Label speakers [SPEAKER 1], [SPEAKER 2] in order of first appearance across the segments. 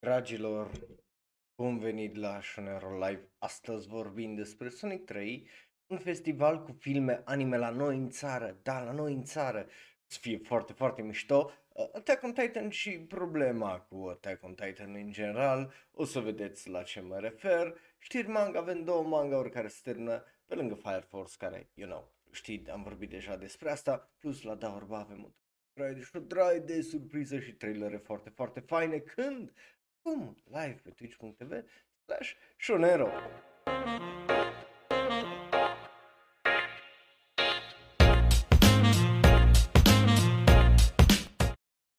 [SPEAKER 1] Dragilor, bun venit la Shonero Live. Astăzi vorbim despre Sonic 3, un festival cu filme anime la noi în țară. Da, la noi în țară. Să fie foarte, foarte mișto. Uh, Attack on Titan și problema cu Attack on Titan în general. O să vedeți la ce mă refer. Știri manga, avem două manga care se termină pe lângă Fire Force, care, you know, știi, am vorbit deja despre asta. Plus la Daorba avem un trai de, și trai de surpriză și trailere foarte, foarte faine. Când? Cum? Live pe twitch.tv slash shonero.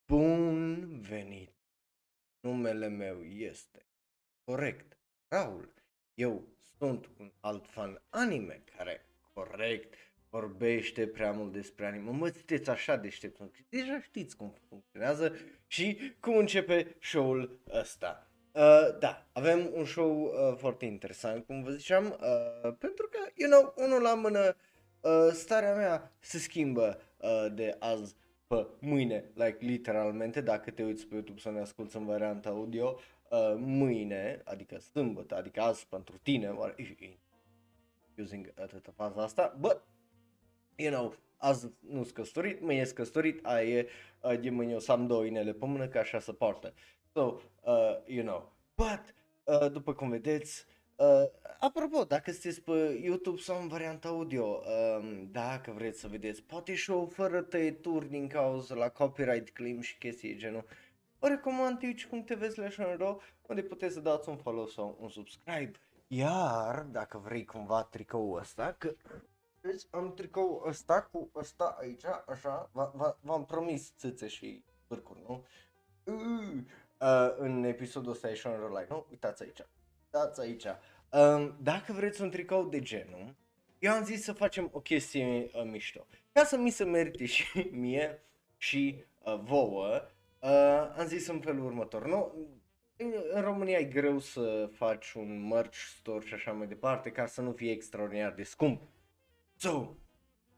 [SPEAKER 1] Bun venit! Numele meu este corect Raul. Eu sunt un alt fan anime care corect vorbește prea mult despre anime. Mă, sunteți așa deștept, deja știți cum funcționează și cum începe show-ul ăsta. Uh, da, avem un show uh, foarte interesant, cum vă ziceam, uh, pentru că, you know, unul la mână, uh, starea mea se schimbă uh, de azi pe mâine, like literalmente, dacă te uiți pe YouTube să ne asculti în varianta audio, uh, mâine, adică sâmbătă, adică azi pentru tine, using atâta faza asta, but you know, azi nu sunt căsătorit, mâine sunt căsătorit, aia e, uh, de mâine o să am două inele pe mână, că așa se poartă. So, uh, you know, but, uh, după cum vedeți, uh, apropo, dacă sunteți pe YouTube sau în varianta audio, uh, dacă vreți să vedeți, poate show fără tăieturi din cauza la copyright claim și chestii genul, vă recomand twitch.tv slash unde puteți să dați un follow sau un subscribe. Iar, dacă vrei cumva tricoul ăsta, că deci am tricou ăsta cu ăsta aici, așa, v- v- v-am promis țâțe și bârcuri, nu? Uh, uh, în episodul ăsta e Sean Rolai, nu? Uitați aici, uitați aici. Um, dacă vreți un tricou de genul, eu am zis să facem o chestie uh, mișto. Ca să mi se merite și mie și uh, vouă, uh, am zis în felul următor, nu? În, în România e greu să faci un merch store și așa mai departe, ca să nu fie extraordinar de scump. So,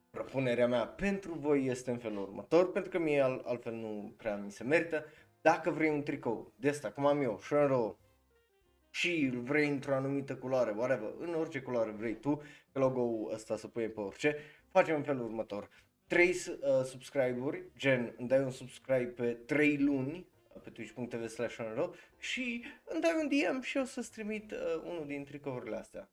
[SPEAKER 1] propunerea mea pentru voi este în felul următor, pentru că mie al, altfel nu prea mi se merită. Dacă vrei un tricou de asta, cum am eu, Shenro, și îl vrei într-o anumită culoare, whatever, în orice culoare vrei tu, că logo-ul ăsta să pui pe orice, facem în felul următor. 3 uh, subscribe-uri, gen îmi dai un subscribe pe 3 luni pe twitch.tv slash și îmi dai un DM și o să-ți trimit uh, unul din tricourile astea.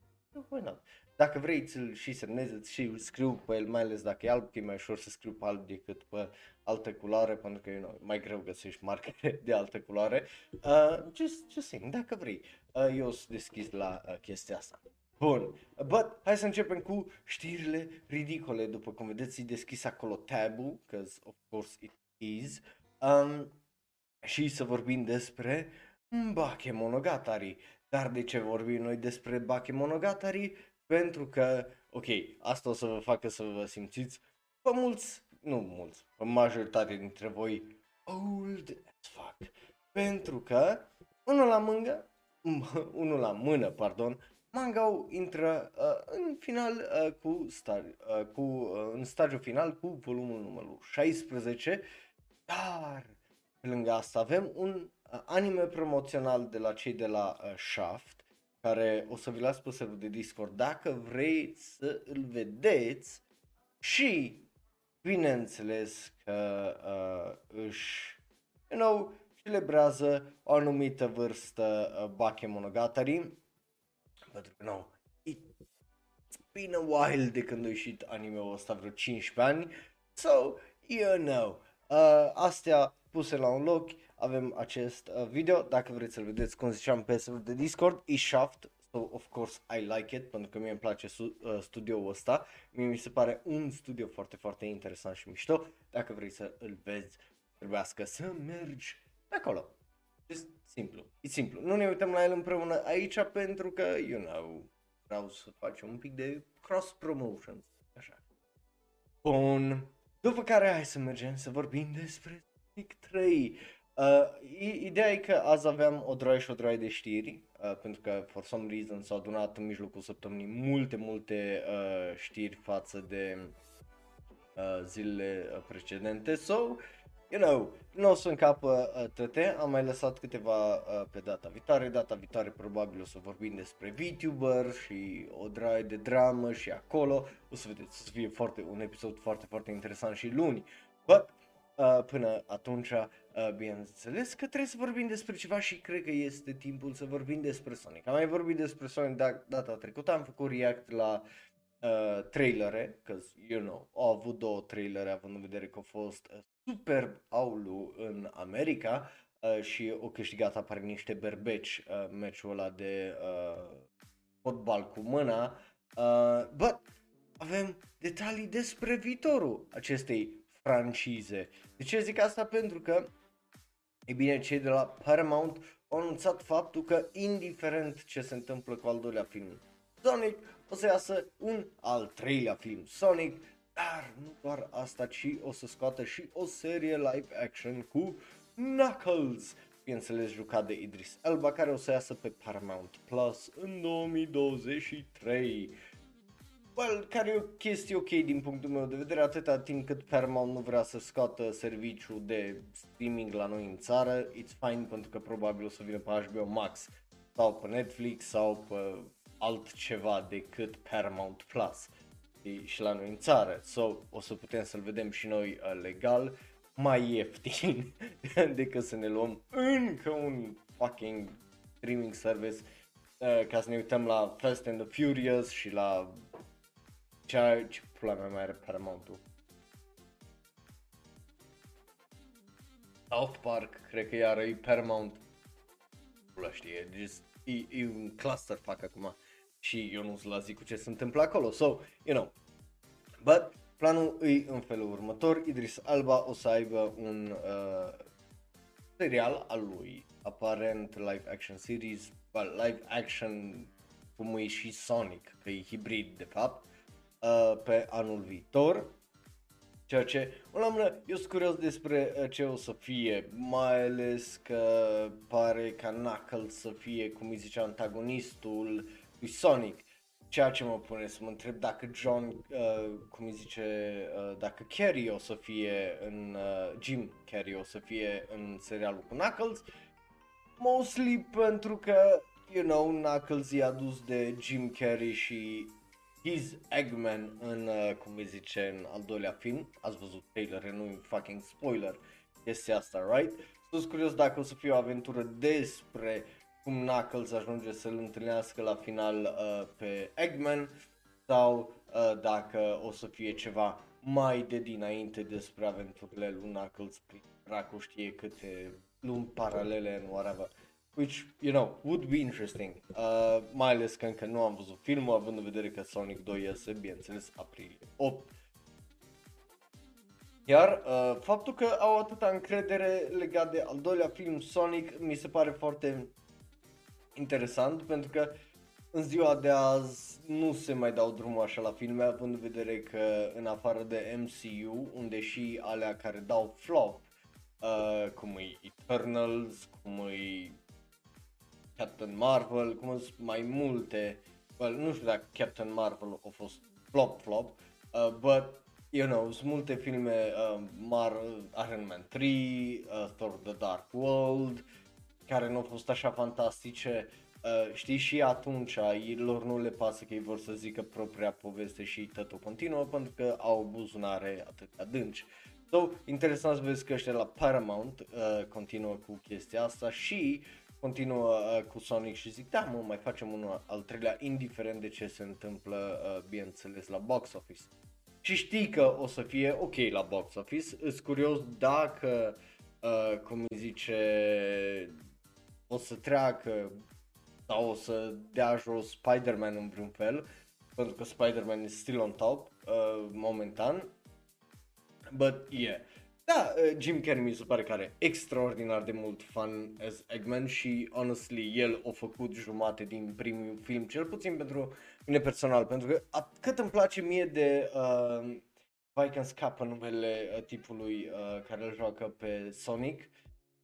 [SPEAKER 1] Why not? Dacă vrei ți-l și semnezi și scriu pe el, mai ales dacă e alb, că e mai ușor să scriu pe alb decât pe altă culoare, pentru că you know, mai greu găsești marcare de altă culoare. Uh, just, just saying, dacă vrei, uh, eu sunt deschis la uh, chestia asta. Bun, but hai să începem cu știrile ridicole, după cum vedeți, e deschis acolo tabul, because of course it is, um, și să vorbim despre Bakemonogatari. Dar de ce vorbim noi despre Bakemonogatari? Pentru că, ok, asta o să vă facă să vă simțiți pe mulți, nu mulți, pe majoritate dintre voi old as fuck. Pentru că, unul la mângă, unul la mână, pardon, manga intră uh, în final uh, cu, star, uh, cu uh, în stagiul final cu volumul numărul 16, dar pe lângă asta avem un uh, anime promoțional de la cei de la uh, Shaft care o să vi las pe serverul de Discord dacă vreți să îl vedeți și bineînțeles că uh, își, you know, celebrează o anumită vârstă uh, Bakemonogatari pentru că, no, it's been a while de când a ieșit anime-ul ăsta, vreo 15 ani, so, you know, uh, astea puse la un loc, avem acest uh, video, dacă vreți să-l vedeți, cum ziceam, pe serverul de Discord, e Shaft, so of course I like it, pentru că mie îmi place su- uh, studioul ăsta, mie mi se pare un studio foarte, foarte interesant și mișto, dacă vrei să îl vezi, trebuiască să mergi pe acolo. Just simplu, e simplu. Nu ne uităm la el împreună aici pentru că, you know, vreau să facem un pic de cross promotion, așa. Bun. După care hai să mergem să vorbim despre Sonic 3. Uh, ideea e că azi aveam o droaie și o droaie de știri, uh, pentru că for some reason s-au adunat în mijlocul săptămânii multe, multe uh, știri față de uh, zilele precedente. So, you know, nu o să încapă uh, tăte, am mai lăsat câteva uh, pe data viitoare, data viitoare probabil o să vorbim despre VTuber și o draie de dramă și acolo, o să vedeți, o să fie foarte, un episod foarte, foarte interesant și luni, but uh, până atunci, uh, bineînțeles că trebuie să vorbim despre ceva și cred că este timpul să vorbim despre Sonic. Am mai vorbit despre Sonic da- data trecută, am făcut react la uh, trailere, că, you know, au avut două trailere având în vedere că au fost uh, super aulu în America uh, și au câștigat apare niște berbeci uh, meciul ăla de uh, fotbal cu mâna, uh, but avem detalii despre viitorul acestei francize. De ce zic asta? Pentru că, e bine, cei de la Paramount au anunțat faptul că, indiferent ce se întâmplă cu al doilea film Sonic, o să iasă un al treilea film Sonic, dar nu doar asta, ci o să scoată și o serie live action cu Knuckles, bineînțeles jucat de Idris Elba, care o să iasă pe Paramount Plus în 2023. Well, care e o chestie ok din punctul meu de vedere, atâta timp cât Paramount nu vrea să scoată serviciu de streaming la noi în țară, it's fine pentru că probabil o să vină pe HBO Max sau pe Netflix sau pe altceva decât Paramount Plus și la noi în țară. So, o să putem să-l vedem și noi uh, legal mai ieftin decât să ne luăm încă un fucking streaming service uh, ca să ne uităm la Fast and the Furious și la ce, ce pula mea mai are Paramount-ul? South Park, cred că iară e Paramount. Pula știe, just, e, e un cluster fac acum și eu nu la zi cu ce se întâmplă acolo. So, you know, but planul e în felul următor, Idris Alba o să aibă un uh, serial al lui, aparent live action series, well, live action cum e și Sonic, că e hibrid de fapt, uh, pe anul viitor. Ceea ce, la mână, eu sunt curios despre uh, ce o să fie, mai ales că pare ca Knuckles să fie, cum îi zice, antagonistul lui Sonic. Ceea ce mă pune să mă întreb dacă John, uh, cum îi zice, uh, dacă Carrie o să fie în, uh, Jim Carrey o să fie în serialul cu Knuckles. Mostly pentru că, you know, Knuckles i-a dus de Jim Carrey și his Eggman în, uh, cum îi zice, în al doilea film. Ați văzut trailer, nu e fucking spoiler chestia asta, right? Sunt curios dacă o să fie o aventură despre cum Knuckles ajunge să-l întâlnească la final uh, pe Eggman sau uh, dacă o să fie ceva mai de dinainte despre aventurile lui Knuckles prin dracu știe câte lumi paralele în whatever. Which, you know, would be interesting. Uh, mai ales că încă nu am văzut filmul, având în vedere că Sonic 2 iese, bineînțeles, aprilie 8. Iar uh, faptul că au atâta încredere legat de al doilea film Sonic mi se pare foarte interesant pentru că în ziua de azi nu se mai dau drumul așa la filme, având în vedere că în afară de MCU, unde și alea care dau flop, uh, cum e Eternals, cum e Captain Marvel, cum sunt mai multe, well, nu știu dacă Captain Marvel a fost flop-flop, uh, but, you know, sunt multe filme, uh, Mar- Iron Man 3, uh, Thor The Dark World, care nu au fost așa fantastice, uh, știi, și atunci lor nu le pasă că ei vor să zică propria poveste și totul continuă pentru că au buzunare atât adânci. So, interesant să vezi că ăștia la Paramount uh, continuă cu chestia asta și continuă uh, cu Sonic și zic, da mă, mai facem unul al treilea, indiferent de ce se întâmplă, uh, bineînțeles, la box office. Și știi că o să fie ok la box office, îs curios dacă, uh, cum îi zice, o să treacă sau o să dea jos Spider-Man în vreun fel, pentru că Spider-Man e still on top uh, momentan. But yeah. Da, uh, Jim Carrey mi se pare că are extraordinar de mult fun as Eggman și honestly el a făcut jumate din primul film, cel puțin pentru mine personal, pentru că cât îmi place mie de uh, vai că scapă numele uh, tipului uh, care îl joacă pe Sonic,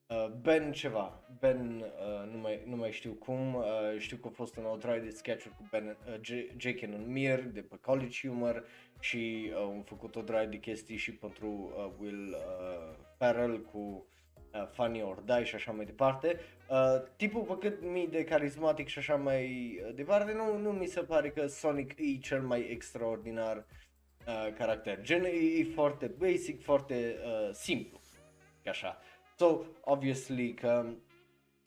[SPEAKER 1] Uh, ben ceva, Ben, uh, nu, mai, nu mai știu cum, uh, știu că a fost în o draie de sketch cu Ben, uh, Jake în Mir, de pe College Humor și uh, am făcut o draie de chestii și pentru uh, Will uh, Ferrell cu uh, Funny or Die și așa mai departe. Uh, tipul pe cât mi de carismatic și așa mai uh, departe, nu, nu mi se pare că Sonic e cel mai extraordinar uh, caracter. Gen, e, e foarte basic, foarte uh, simplu. Așa. So, obviously că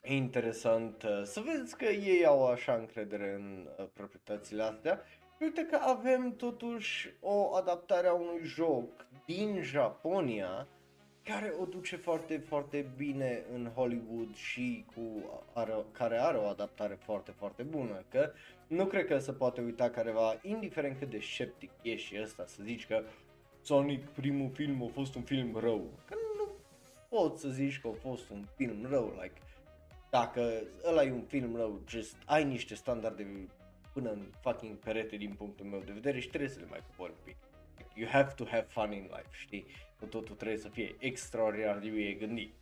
[SPEAKER 1] e interesant uh, să vezi că ei au așa încredere în uh, proprietățile astea. Uite că avem totuși o adaptare a unui joc din Japonia care o duce foarte, foarte bine în Hollywood și cu are, care are o adaptare foarte, foarte bună. Că nu cred că se poate uita careva, indiferent cât de sceptic ești și ăsta, să zici că Sonic, primul film, a fost un film rău. Că nu poți să zici că a fost un film rău, like, dacă ăla e un film rău, just ai niște standarde până în fucking perete din punctul meu de vedere și trebuie să le mai cobori un pic. You have to have fun in life, știi? Nu totul trebuie să fie extraordinar de bine gândit.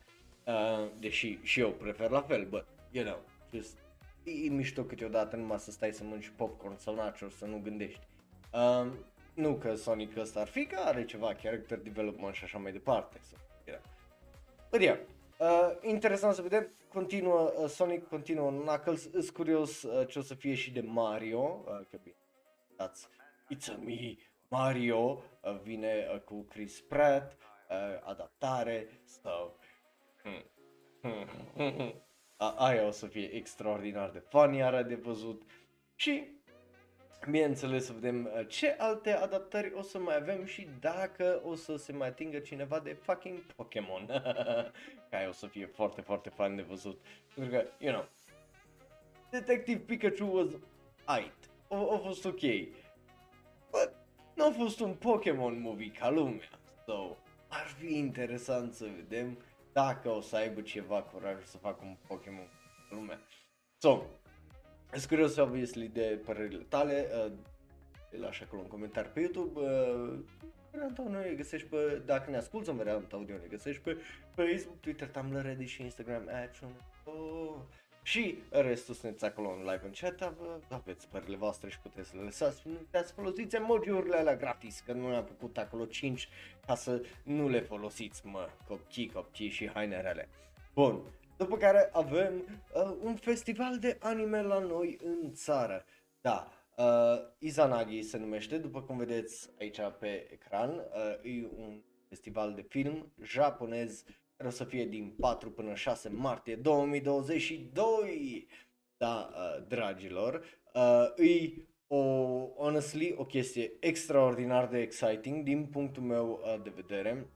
[SPEAKER 1] Uh, deși și eu prefer la fel, but, you know, just, e mișto câteodată numai să stai să mănânci popcorn sau nachos, să nu gândești. Uh, nu că Sonic ăsta ar fi, că are ceva character development și așa mai departe. So, yeah. But yeah, uh, interesant să vedem, continuă uh, Sonic, continuă Knuckles, îs curios uh, ce o să fie și de Mario, uh, că bine, that's, it's a me, Mario uh, vine uh, cu Chris Pratt, uh, adaptare, so, hmm. Hmm. A, aia o să fie extraordinar de funny, are de văzut și Bineînțeles să vedem uh, ce alte adaptări o să mai avem și dacă o să se mai atingă cineva de fucking Pokémon. Care o să fie foarte, foarte fan de văzut. Pentru că, you know, Detective Pikachu was aight. A, a fost ok. But nu a fost un Pokémon movie ca lumea. So, ar fi interesant să vedem dacă o să aibă ceva curaj să facă un Pokémon ca lumea. So, sunt curios, obviously, de părerile tale. Uh, lași acolo un comentariu pe YouTube. Uh, varianta audio ne găsești pe, dacă ne asculti în varianta audio, ne găsești pe Facebook, Twitter, Tumblr, Reddit și Instagram, Action. Oh. Și restul sunteți acolo în live în chat, aveți părerile voastre și puteți să le lăsați. Nu uitați să folosiți emoji-urile alea gratis, că nu am făcut acolo 5 ca să nu le folosiți, mă, copchii, copchii și hainerele. Bun, după care avem uh, un festival de anime la noi în țară. Da, uh, Izanagi se numește, după cum vedeți aici pe ecran, uh, e un festival de film japonez care o să fie din 4 până 6 martie 2022. Da, uh, dragilor, uh, e o, honestly, o chestie extraordinar de exciting din punctul meu uh, de vedere,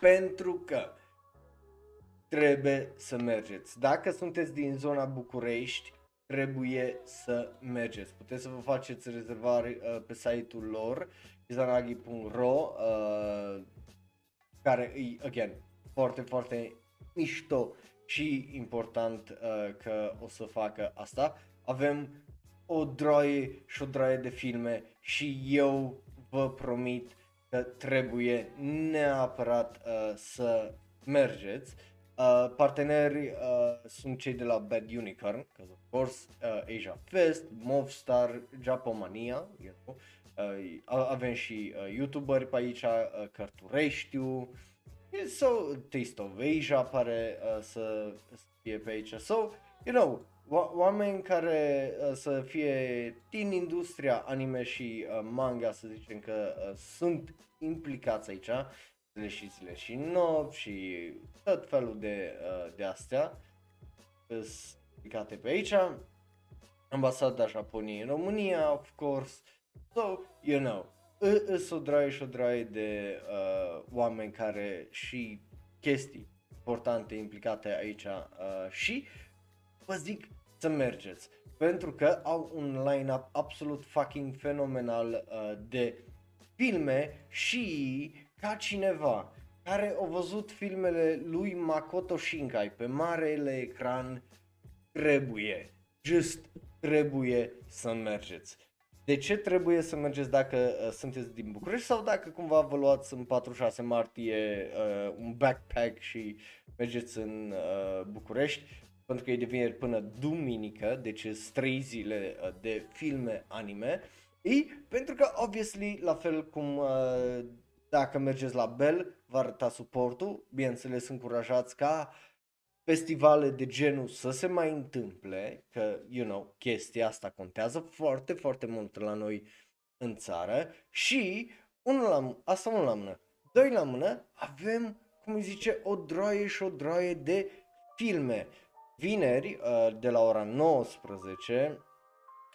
[SPEAKER 1] pentru că trebuie să mergeți. Dacă sunteți din zona București, trebuie să mergeți. Puteți să vă faceți rezervare uh, pe site-ul lor, izanagi.ro, uh, care e, again, foarte, foarte mișto și important uh, că o să facă asta. Avem o droaie și o droaie de filme și eu vă promit că trebuie neapărat uh, să mergeți. Uh, parteneri uh, sunt cei de la Bad Unicorn, because of course, uh, Asia Fest, Movstar, Japomania, you know. uh, avem și uh, youtuberi pe aici, uh, Cărtureștiu, so, Taste of Asia pare uh, să fie pe aici, so, you know, o- oameni care uh, să fie din industria anime și uh, manga, să zicem că uh, sunt implicați aici, zile și zile și nopți și tot felul de, uh, de astea sunt pe aici. Ambasada Japoniei în România, of course. So, you know, îs o draie și o draie de uh, oameni care și chestii importante implicate aici uh, și vă zic să mergeți pentru că au un line-up absolut fucking fenomenal uh, de filme și ca cineva care a văzut filmele lui Makoto Shinkai pe marele ecran, trebuie, just trebuie să mergeți. De ce trebuie să mergeți dacă uh, sunteți din București sau dacă cumva vă luați în 4-6 martie uh, un backpack și mergeți în uh, București? Pentru că e de vineri până duminică, deci sunt 3 zile uh, de filme anime. E pentru că, obviously, la fel cum uh, dacă mergeți la Bell, vă arăta suportul, bineînțeles încurajați ca festivale de genul să se mai întâmple, că, you know, chestia asta contează foarte, foarte mult la noi în țară. Și, unul la, asta unul la mână, doi la mână, avem, cum îi zice, o droaie și o droaie de filme. Vineri, uh, de la ora 19,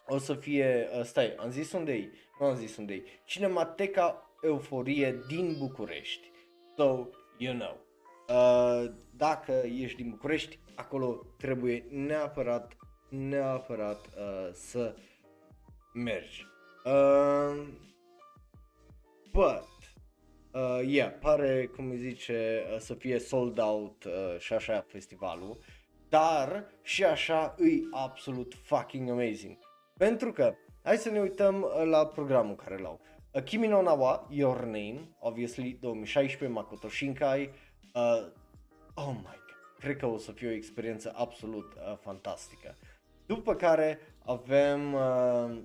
[SPEAKER 1] o să fie, uh, stai, am zis unde e, nu am zis unde e, Cinemateca Euforie din București. So, you know, uh, dacă ești din București, acolo trebuie neapărat, neapărat uh, să mergi. Uh, but, uh, yeah, pare, cum îi zice, uh, să fie sold out uh, și așa festivalul, dar și așa îi absolut fucking amazing. Pentru că, hai să ne uităm uh, la programul care l-au. Uh, Kimi no Nawa, Your Name, obviously 2016, Makoto Shinkai, uh, oh my god, cred că o să fie o experiență absolut uh, fantastică. După care avem, uh,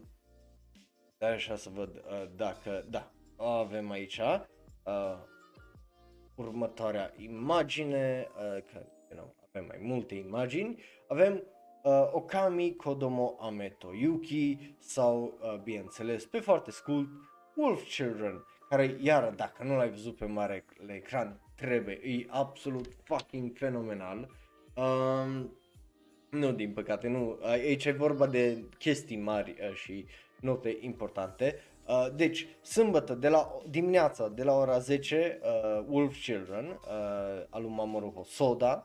[SPEAKER 1] dar așa să văd uh, dacă, da, avem aici uh, următoarea imagine, uh, că you know, avem mai multe imagini, avem uh, Okami Kodomo Ameto Yuki sau, uh, bineînțeles, pe foarte scurt, Wolf Children, care, iar dacă nu l-ai văzut pe mare ecran, trebuie, e absolut fucking fenomenal. Um, nu, din păcate, nu. Aici e vorba de chestii mari uh, și note importante. Uh, deci, sâmbătă, de la dimineața, de la ora 10, uh, Wolf Children, uh, al lui Mamoru Hosoda,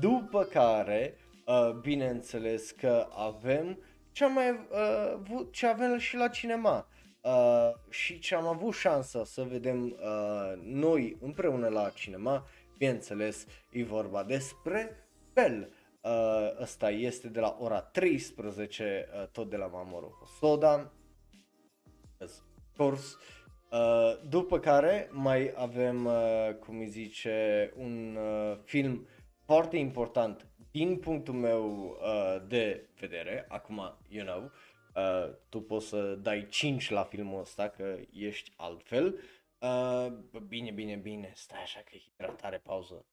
[SPEAKER 1] după care, uh, bineînțeles că avem ce, mai, uh, ce avem și la cinema. Uh, și ce am avut șansa să vedem uh, noi împreună la cinema, bineînțeles, e vorba despre Bell. Uh, ăsta este de la ora 13, uh, tot de la Mamoru Hosoda. Of course. Uh, după care mai avem, uh, cum îi zice, un uh, film foarte important din punctul meu uh, de vedere, acum, you know, uh, tu poți să dai 5 la filmul ăsta, că ești altfel. Uh, bine, bine, bine, stai așa că hidratare, pauză.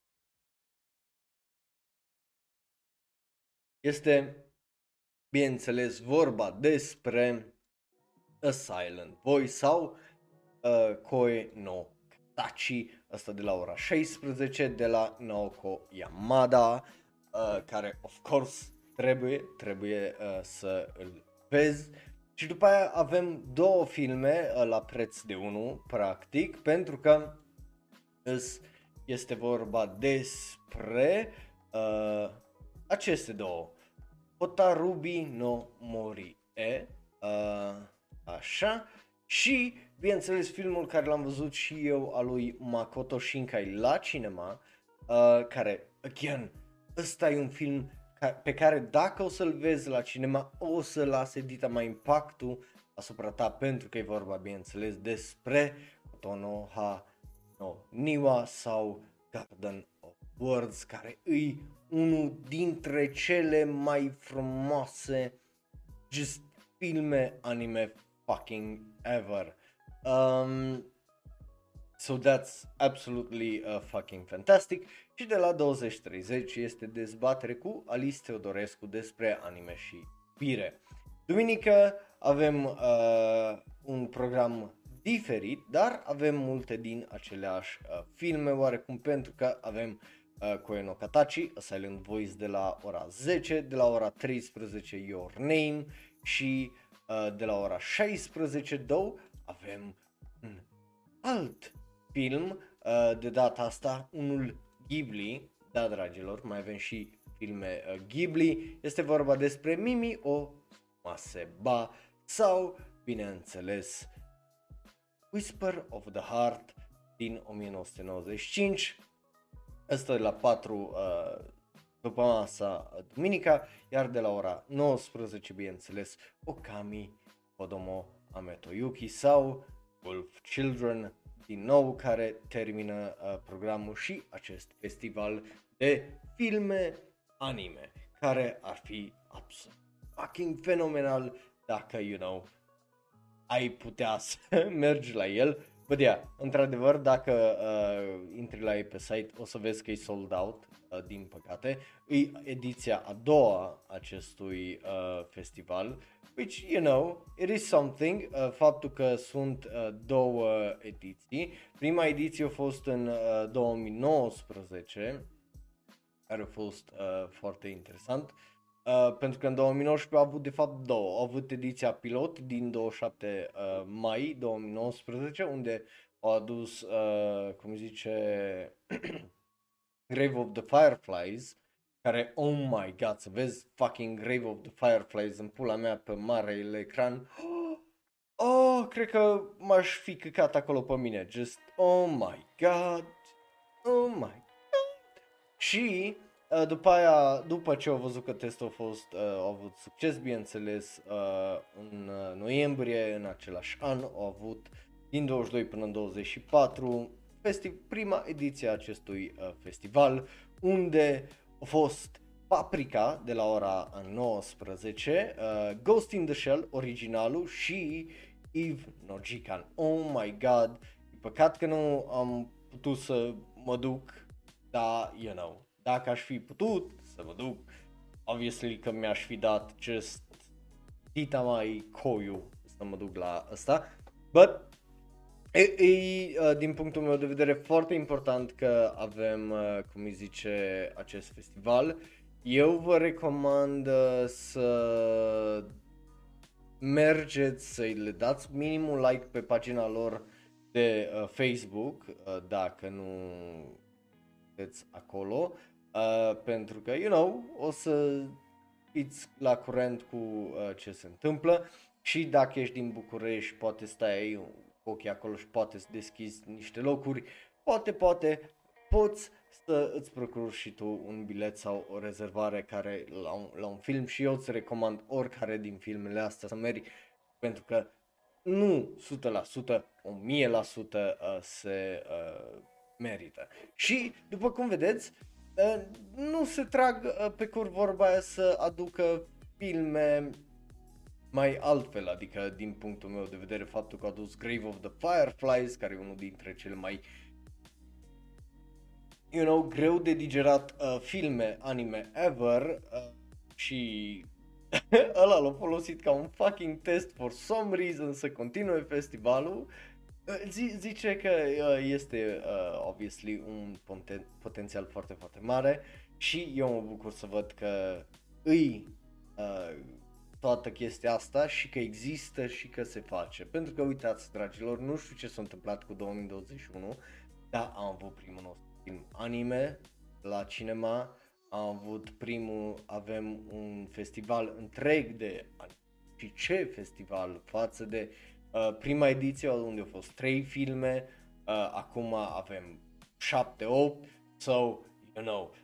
[SPEAKER 1] Este, bineînțeles, vorba despre A Silent Voice sau uh, Koe no Katachi, asta de la ora 16, de la Naoko Yamada, uh, care, of course, trebuie, trebuie uh, să îl vezi. Și după aia avem două filme uh, la preț de unul, practic, pentru că este vorba despre uh, aceste două. Otarubi no Mori e, uh, așa, și, bineînțeles, filmul care l-am văzut și eu al lui Makoto Shinkai la cinema, uh, care, again, ăsta e un film pe care dacă o să-l vezi la cinema o să lase dita mai impactul asupra ta pentru că e vorba bineînțeles despre Tonoha no Niwa sau Garden of Words care îi unul dintre cele mai frumoase just filme anime fucking ever. Um, So that's absolutely uh, fucking fantastic. Și de la 20.30 este dezbatere cu Alice Teodorescu despre anime și pire. Duminică avem uh, un program diferit, dar avem multe din aceleași uh, filme oarecum pentru că avem uh, Koeno Katachi, A Silent Voice de la ora 10, de la ora 13 Your Name și uh, de la ora 16 două avem un alt film, uh, de data asta, unul Ghibli, da dragilor, mai avem și filme uh, Ghibli, este vorba despre Mimi o Maseba sau, bineînțeles, Whisper of the Heart din 1995, Asta de la 4 uh, după masa uh, duminica, iar de la ora 19, bineînțeles, Okami Kodomo Ametoyuki sau Wolf Children din nou care termină uh, programul și acest festival de filme anime care ar fi absolut fucking fenomenal dacă, you know, ai putea să mergi la el. Bă, yeah, într-adevăr, dacă uh, intri la ei pe site, o să vezi că e sold out, uh, din păcate. E ediția a doua acestui uh, festival, which, you know, it is something, uh, faptul că sunt uh, două ediții. Prima ediție a fost în uh, 2019, care a fost uh, foarte interesant. Uh, pentru că în 2019 a avut de fapt două. A avut ediția pilot din 27 uh, mai 2019 unde au adus, uh, cum zice, Grave of the Fireflies care, oh my god, să vezi fucking Grave of the Fireflies în pula mea pe marele ecran. Oh, cred că m-aș fi căcat acolo pe mine. Just, oh my god, oh my god. Și Uh, după aia, după ce au văzut că testul a fost, uh, a avut succes, bineînțeles, uh, în uh, noiembrie, în același an, au avut din 22 până în 24 festi- prima ediție a acestui uh, festival, unde a fost Paprika de la ora 19, uh, Ghost in the Shell, originalul și Eve Nojikan. Oh my god, e păcat că nu am putut să mă duc, dar, you know, dacă aș fi putut să mă duc, obviously că mi-aș fi dat just dita mai coiu să mă duc la asta, but e, e uh, din punctul meu de vedere foarte important că avem, uh, cum îi zice, acest festival. Eu vă recomand uh, să mergeți să le dați minimul like pe pagina lor de uh, Facebook, uh, dacă nu sunteți acolo. Uh, pentru că, you know, o să fiți la curent cu uh, ce se întâmplă și dacă ești din București, poate stai cu ochii acolo și poate să deschizi niște locuri, poate, poate, poți să îți procuri și tu un bilet sau o rezervare care la un, la un film și eu îți recomand oricare din filmele astea să mergi pentru că nu 100%, 1000% uh, se uh, merită. Și după cum vedeți, Uh, nu se trag uh, pe cur vorba aia să aducă filme mai altfel, adică din punctul meu de vedere faptul că a adus Grave of the Fireflies, care e unul dintre cele mai you know, greu de digerat uh, filme anime ever uh, și ăla l-a folosit ca un fucking test for some reason să continue festivalul zice că uh, este uh, obviously un poten- potențial foarte, foarte mare și eu mă bucur să văd că îi uh, toată chestia asta și că există și că se face. Pentru că uitați, dragilor, nu știu ce s-a întâmplat cu 2021, dar am avut primul nostru film anime la cinema, am avut primul, avem un festival întreg de și ce festival față de uh, Uh, prima ediție unde au fost trei filme, uh, acum avem 7-8, so, you know,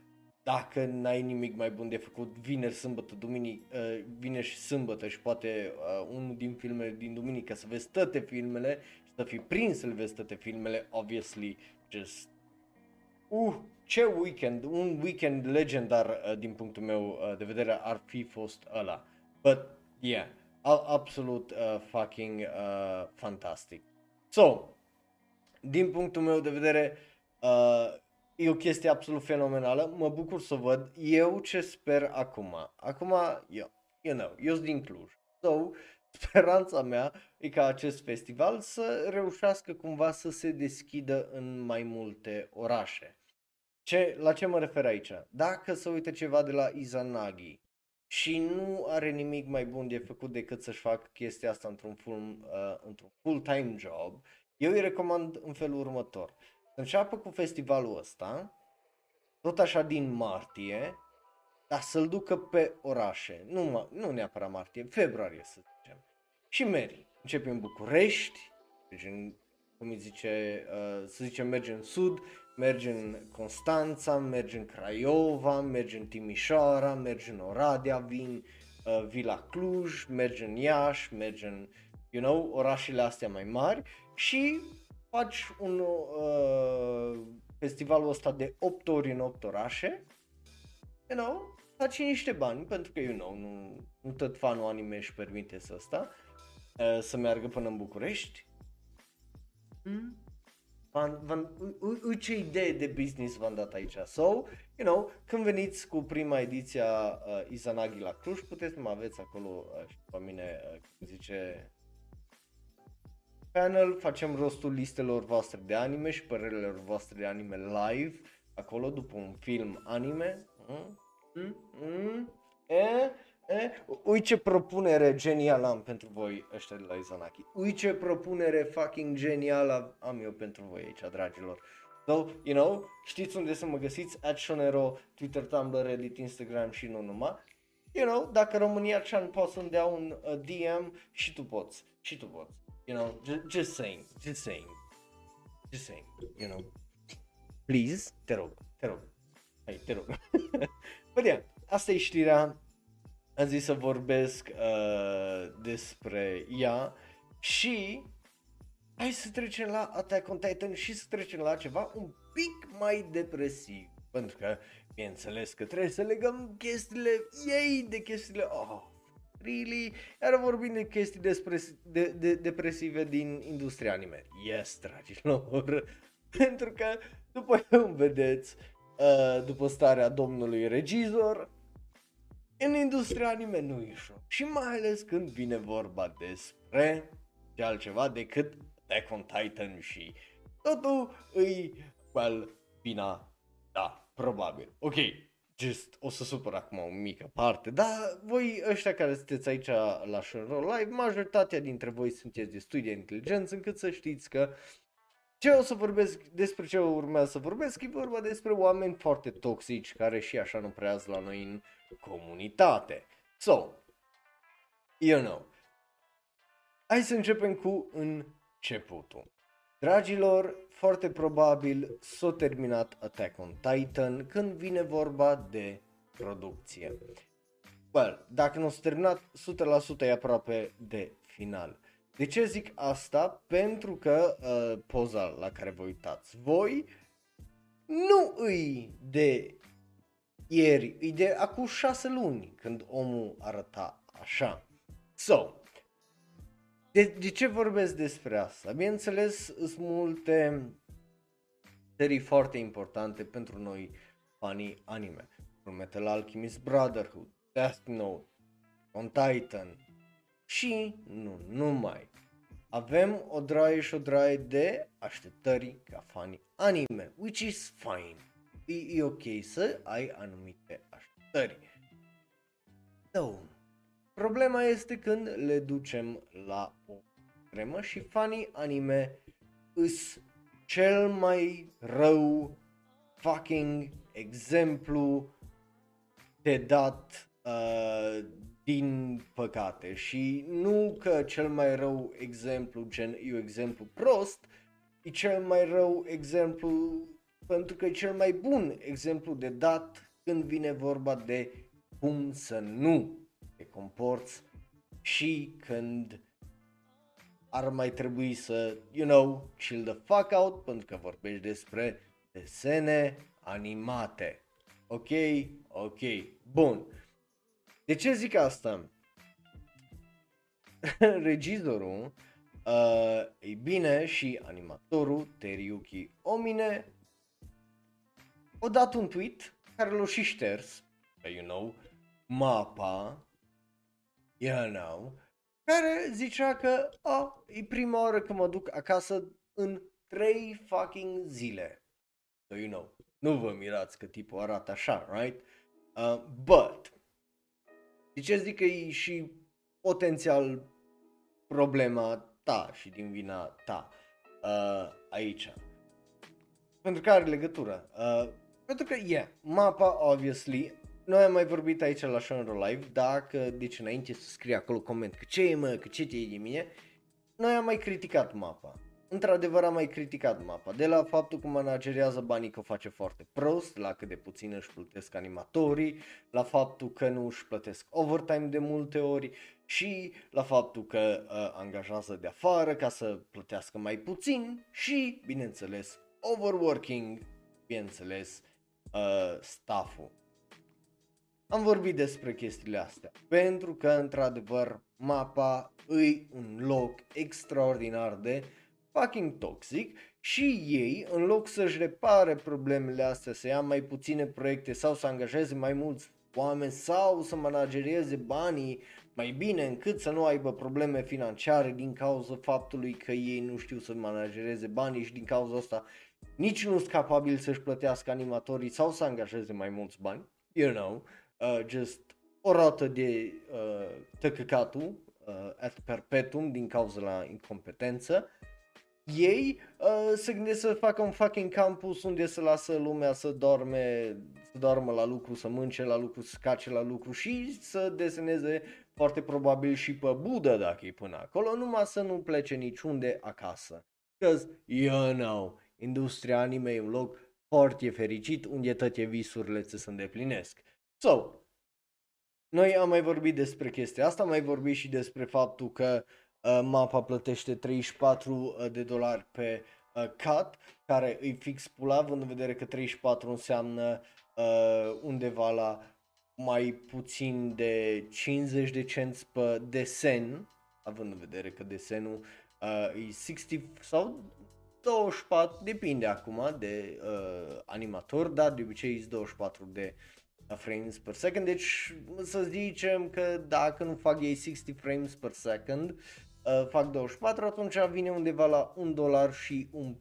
[SPEAKER 1] dacă n-ai nimic mai bun de făcut vineri, sâmbătă, duminică, uh, vineri și sâmbătă și poate uh, unul din filmele din duminică să vezi toate filmele și să fii prins să le vezi toate filmele, obviously, just Uh, ce weekend, un weekend legendar uh, din punctul meu uh, de vedere ar fi fost ăla. But, yeah, absolut uh, fucking uh, fantastic. So, din punctul meu de vedere, uh, e o chestie absolut fenomenală, mă bucur să văd. Eu ce sper acum? Acum, eu, you know, eu sunt din Cluj. So, speranța mea e ca acest festival să reușească cumva să se deschidă în mai multe orașe. Ce, la ce mă refer aici? Dacă să uite ceva de la Izanagi, și nu are nimic mai bun de făcut decât să-și facă chestia asta într-un, full, uh, într-un full-time job, eu îi recomand în felul următor. Să înceapă cu festivalul ăsta, tot așa din martie, dar să-l ducă pe orașe, nu, nu neapărat martie, februarie să zicem. Și meri. Începe în București, deci în, cum îi zice, uh, să zicem merge în sud, mergi în Constanța, mergi în Craiova, mergi în Timișoara, mergi în Oradea, vin, uh, vii la Cluj, mergi în Iași, mergi în, you know, orașele astea mai mari și faci un uh, festivalul ăsta de 8 ori în 8 orașe, you know, faci niște bani, pentru că, you know, nu, nu tot fanul anime își permite să asta, uh, să meargă până în București. Hmm? V-am, v-am, u, u, ce idee de business v-am dat aici. So, you know, când veniți cu prima ediție a uh, Izanagi la Cluj, puteți să mă aveți acolo uh, și pe mine, uh, cum zice, panel, facem rostul listelor voastre de anime și părerilor voastre de anime live, acolo după un film anime. Mm? Mm? Mm? Eh? Eh? Ui ce propunere genială am pentru voi ăștia de la Izanaki. Ui ce propunere fucking genială am eu pentru voi aici, dragilor. So, you know, știți unde să mă găsiți, Shonero, Twitter, Tumblr, Reddit, Instagram și nu numai. You know, dacă România Chan poate să-mi dea un uh, DM și tu poți, și tu poți. You know, just, just saying, just saying, just saying, you know. Please, te rog, te rog. Hai, te rog. Bă, yeah, asta e știrea am zis să vorbesc uh, despre ea și hai să trecem la Attack on Titan și să trecem la ceva un pic mai depresiv. Pentru că, bineînțeles că trebuie să legăm chestiile ei de chestiile... Oh, really? Iar vorbim de chestii despre, de, de, depresive din industria anime. Yes, dragilor. Pentru că, după cum vedeți, uh, după starea domnului regizor, în industria anime nu e ușor. Și mai ales când vine vorba despre ce altceva decât Attack on Titan și totul îi, well, bina, da, probabil. Ok, just o să supăr acum o mică parte, dar voi ăștia care sunteți aici la Shonro Live, majoritatea dintre voi sunteți destui de inteligență încât să știți că ce o să vorbesc, despre ce urmează să vorbesc, e vorba despre oameni foarte toxici care și așa nu prea la noi în comunitate. So, you know, hai să începem cu începutul. Dragilor, foarte probabil s-a terminat Attack on Titan când vine vorba de producție. Well, dacă nu s-a terminat, 100% e aproape de final. De ce zic asta? Pentru că uh, poza la care vă uitați voi nu îi de ieri, e de acum șase luni când omul arăta așa. So, de, de ce vorbesc despre asta? Bineînțeles, sunt multe serii foarte importante pentru noi fanii anime. Metal Alchemist Brotherhood, Death Note, On Titan și nu numai. Avem o draie și o draie de așteptări ca fanii anime, which is fine e, e ok să ai anumite așteptări. So, problema este când le ducem la o extremă și fanii anime îs cel mai rău fucking exemplu de dat uh, din păcate și nu că cel mai rău exemplu gen e un exemplu prost, e cel mai rău exemplu pentru că e cel mai bun exemplu de dat când vine vorba de cum să nu te comporți și când ar mai trebui să, you know, chill the fuck out pentru că vorbești despre desene animate. Ok? Ok. Bun. De ce zic asta? Regizorul, uh, e bine, și animatorul Teriyuki Omine o dat un tweet care l-a și șters, you know, mapa, you know, care zicea că, oh, e prima oară că mă duc acasă în 3 fucking zile. So, you know, nu vă mirați că tipul arată așa, right? Uh, but, de ce zic că e și potențial problema ta și din vina ta uh, aici? Pentru că are legătură. Uh, pentru că, yeah, mapa, obviously, noi am mai vorbit aici la Show Live, dacă, deci înainte să scrie acolo coment că ce e mă, că ce te e de mine, noi am mai criticat mapa. Într-adevăr am mai criticat mapa, de la faptul că managerează banii că o face foarte prost, la cât de puțin își plătesc animatorii, la faptul că nu își plătesc overtime de multe ori și la faptul că uh, angajează de afară ca să plătească mai puțin și, bineînțeles, overworking, bineînțeles, uh, stafful. am vorbit despre chestiile astea. Pentru că, într-adevăr, mapa îi un loc extraordinar de fucking toxic și ei, în loc să-și repare problemele astea, să ia mai puține proiecte sau să angajeze mai mulți oameni sau să managerieze banii mai bine încât să nu aibă probleme financiare din cauza faptului că ei nu știu să managereze banii și din cauza asta nici nu sunt capabili să-și plătească animatorii sau să angajeze mai mulți bani, you know, uh, just o rotă de uh, tăcăcatul uh, at perpetuum din cauza la incompetență ei uh, se gândesc să facă un fucking campus unde să lasă lumea să dorme, să doarmă la lucru, să mânce la lucru, să scace la lucru și să deseneze foarte probabil și pe Buddha dacă e până acolo, numai să nu plece niciunde acasă. Because, you know, industria anime e un loc foarte fericit unde toate visurile ți se îndeplinesc. So, noi am mai vorbit despre chestia asta, am mai vorbit și despre faptul că uh, mapa plătește 34 uh, de dolari pe uh, cut, care îi fix pula, având în vedere că 34 înseamnă uh, undeva la mai puțin de 50 de cenți pe desen, având în vedere că desenul uh, e 60 sau 24, depinde acum de uh, animator, dar de obicei e 24 de frames per second, deci să zicem că dacă nu fac ei 60 frames per second, uh, fac 24, atunci vine undeva la 1 dolar și un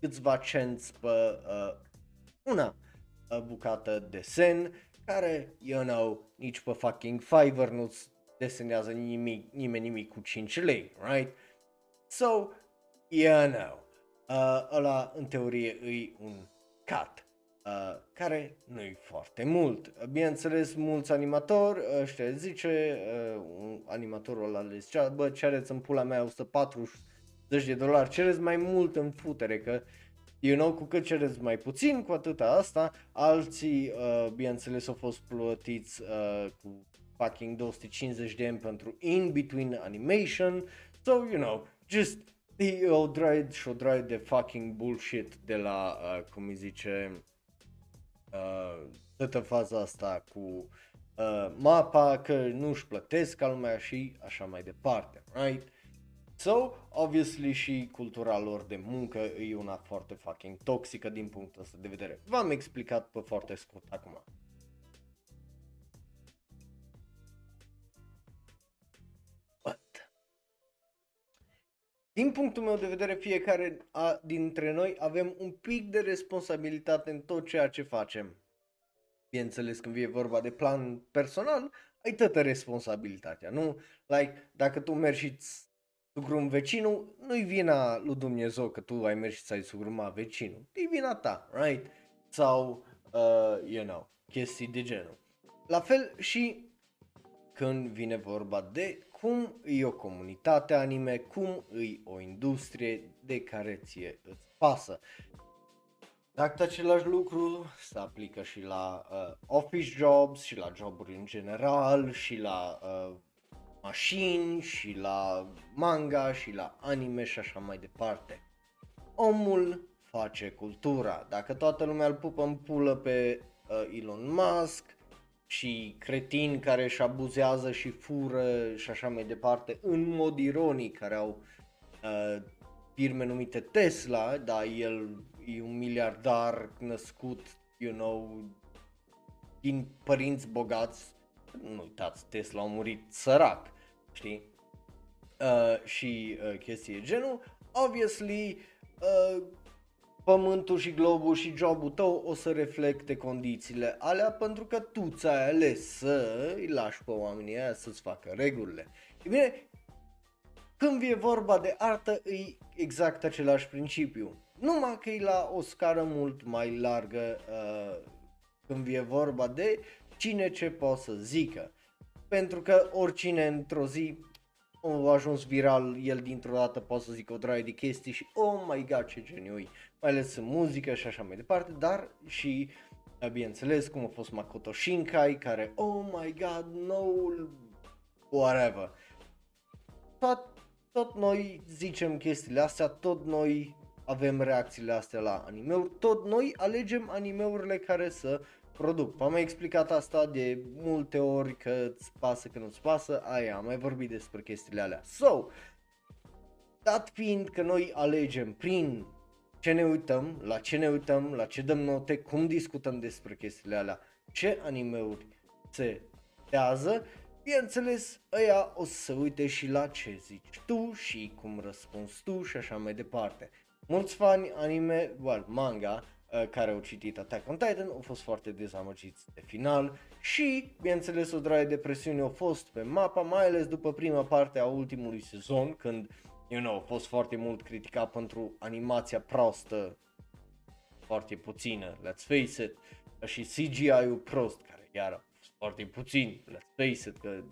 [SPEAKER 1] câțiva cenți pe uh, una uh, bucată de sen, care, you know, nici pe fucking Fiverr nu desenează nimic, nimeni nimic cu 5 lei, right? So, you know, uh, ăla în teorie e un cut. Uh, care nu e foarte mult. Bineînțeles, mulți animatori, ăștia zice, uh, un animatorul ăla le zicea, bă, cereți în pula mea 140 de dolari, cereți mai mult în futere, că you know, cu cât cereți mai puțin, cu atâta asta, alții, uh, bineînțeles, au fost plătiți uh, cu fucking 250 de ani pentru in-between animation, so, you know, just e o draie și o draie de fucking bullshit de la, uh, cum îi zice, uh, toată faza asta cu uh, mapa, că nu-și plătesc ca lumea și așa mai departe, right? So, obviously și cultura lor de muncă e una foarte fucking toxică din punctul ăsta de vedere. V-am explicat pe foarte scurt acum. Din punctul meu de vedere, fiecare a, dintre noi avem un pic de responsabilitate în tot ceea ce facem. Bineînțeles, când vine vorba de plan personal, ai toată responsabilitatea, nu? Like, dacă tu mergi și sugrum vecinul, nu-i vina lui Dumnezeu că tu ai mers și ți-ai sugrumat vecinul. E vina ta, right? Sau, uh, you know, chestii de genul. La fel și când vine vorba de cum e o comunitate anime, cum e o industrie de care ție îți pasă. Dacă același lucru se aplică și la uh, office jobs și la joburi în general și la uh, mașini și la manga și la anime și așa mai departe. Omul face cultura. Dacă toată lumea îl pupă în pulă pe uh, Elon Musk și cretini care își abuzează și fură și așa mai departe, în mod ironic, care au uh, firme numite Tesla, dar el e un miliardar născut, you know, din părinți bogați, nu uitați, Tesla a murit sărac, știi? Uh, și uh, chestii genul, obviously, uh, pământul și globul și jobul tău o să reflecte condițiile alea pentru că tu ți-ai ales să îi lași pe oamenii aia să-ți facă regulile. E bine, când e vorba de artă, e exact același principiu. Numai că e la o scară mult mai largă uh, când e vorba de cine ce poate să zică pentru că oricine într-o zi a ajuns viral, el dintr-o dată poate să zică o draie de chestii și oh my god ce geniu mai ales în muzică și așa mai departe, dar și bineînțeles cum a fost Makoto Shinkai care oh my god no whatever. Tot, tot noi zicem chestiile astea, tot noi avem reacțiile astea la animeuri, tot noi alegem animeurile care să produc. V-am mai explicat asta de multe ori că îți pasă, că nu-ți pasă, aia, am mai vorbit despre chestiile alea. So, dat fiind că noi alegem prin ce ne uităm, la ce ne uităm, la ce dăm note, cum discutăm despre chestiile alea, ce animeuri se tează, bineînțeles, ăia o să se uite și la ce zici tu și cum răspunzi tu și așa mai departe. Mulți fani anime, well, manga, uh, care au citit Attack on Titan au fost foarte dezamăgiți de final și, bineînțeles, o draie de presiune au fost pe mapa, mai ales după prima parte a ultimului sezon, când, you know, a fost foarte mult criticat pentru animația proastă, foarte puțină, let's face it, și CGI-ul prost, care iar a fost foarte puțin, let's face it, că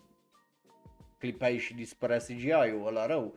[SPEAKER 1] clipai și dispărea CGI-ul ăla rău.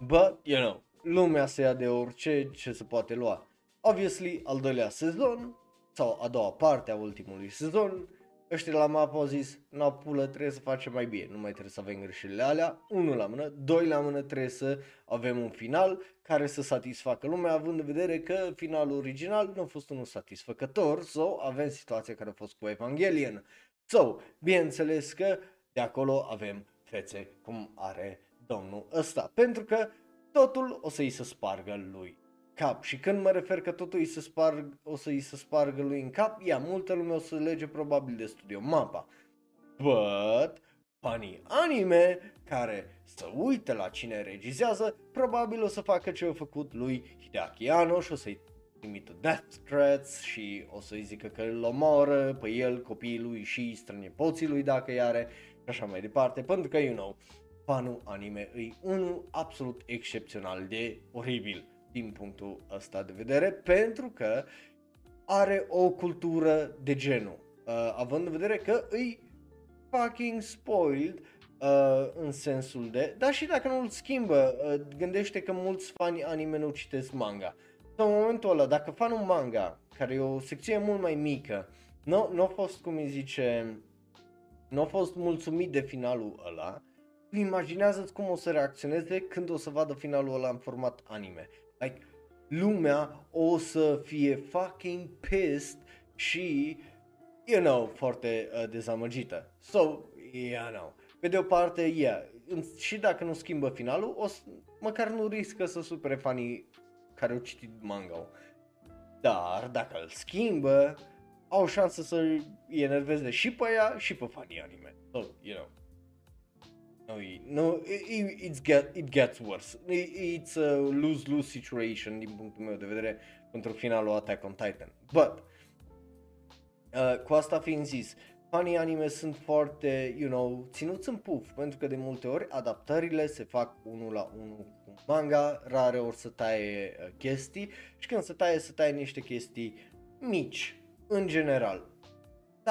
[SPEAKER 1] But, you know, lumea se ia de orice ce se poate lua. Obviously, al doilea sezon, sau a doua parte a ultimului sezon, ăștia la mapă au zis, na pulă, trebuie să facem mai bine, nu mai trebuie să avem greșelile alea, unul la mână, doi la mână trebuie să avem un final care să satisfacă lumea, având în vedere că finalul original nu a fost unul satisfăcător, sau so, avem situația care a fost cu Evangelion. So, bineînțeles că de acolo avem fețe cum are domnul ăsta, pentru că totul o să-i se spargă lui cap. Și când mă refer că totul îi se sparg, o să îi se spargă lui în cap, ia, multă lume o să lege probabil de studio mapa. But, fanii anime care să uite la cine regizează, probabil o să facă ce a făcut lui Hideaki Anno și o să-i trimită death threats și o să-i zică că îl omoară pe el, copiii lui și strănepoții lui dacă i are și așa mai departe, pentru că, you know, fanul anime e unul absolut excepțional de oribil din punctul ăsta de vedere, pentru că are o cultură de genul, uh, având în vedere că îi fucking spoiled uh, în sensul de, dar și dacă nu îl schimbă, uh, gândește că mulți fani anime nu citesc manga. Sau în momentul ăla, dacă fan un manga, care e o secție mult mai mică, nu, nu a fost, cum îi zice, nu a fost mulțumit de finalul ăla, imaginează-ți cum o să reacționeze când o să vadă finalul ăla în format anime. Like, lumea o să fie fucking pissed și, you know, foarte uh, dezamăgită. So, you know, pe de o parte, yeah, și dacă nu schimbă finalul, o să, măcar nu riscă să supere fanii care au citit manga Dar dacă îl schimbă, au șansă să îi enerveze și pe ea și pe fanii anime. So, you know. No, no it, it, get, it gets worse. It's a lose-lose situation din punctul meu de vedere pentru finalul Attack on Titan. But, uh, cu asta fiind zis, fanii anime sunt foarte, you know, ținuți în puf, pentru că de multe ori adaptările se fac unul la unul cu manga, rare ori să taie uh, chestii și când se taie, se taie niște chestii mici, în general.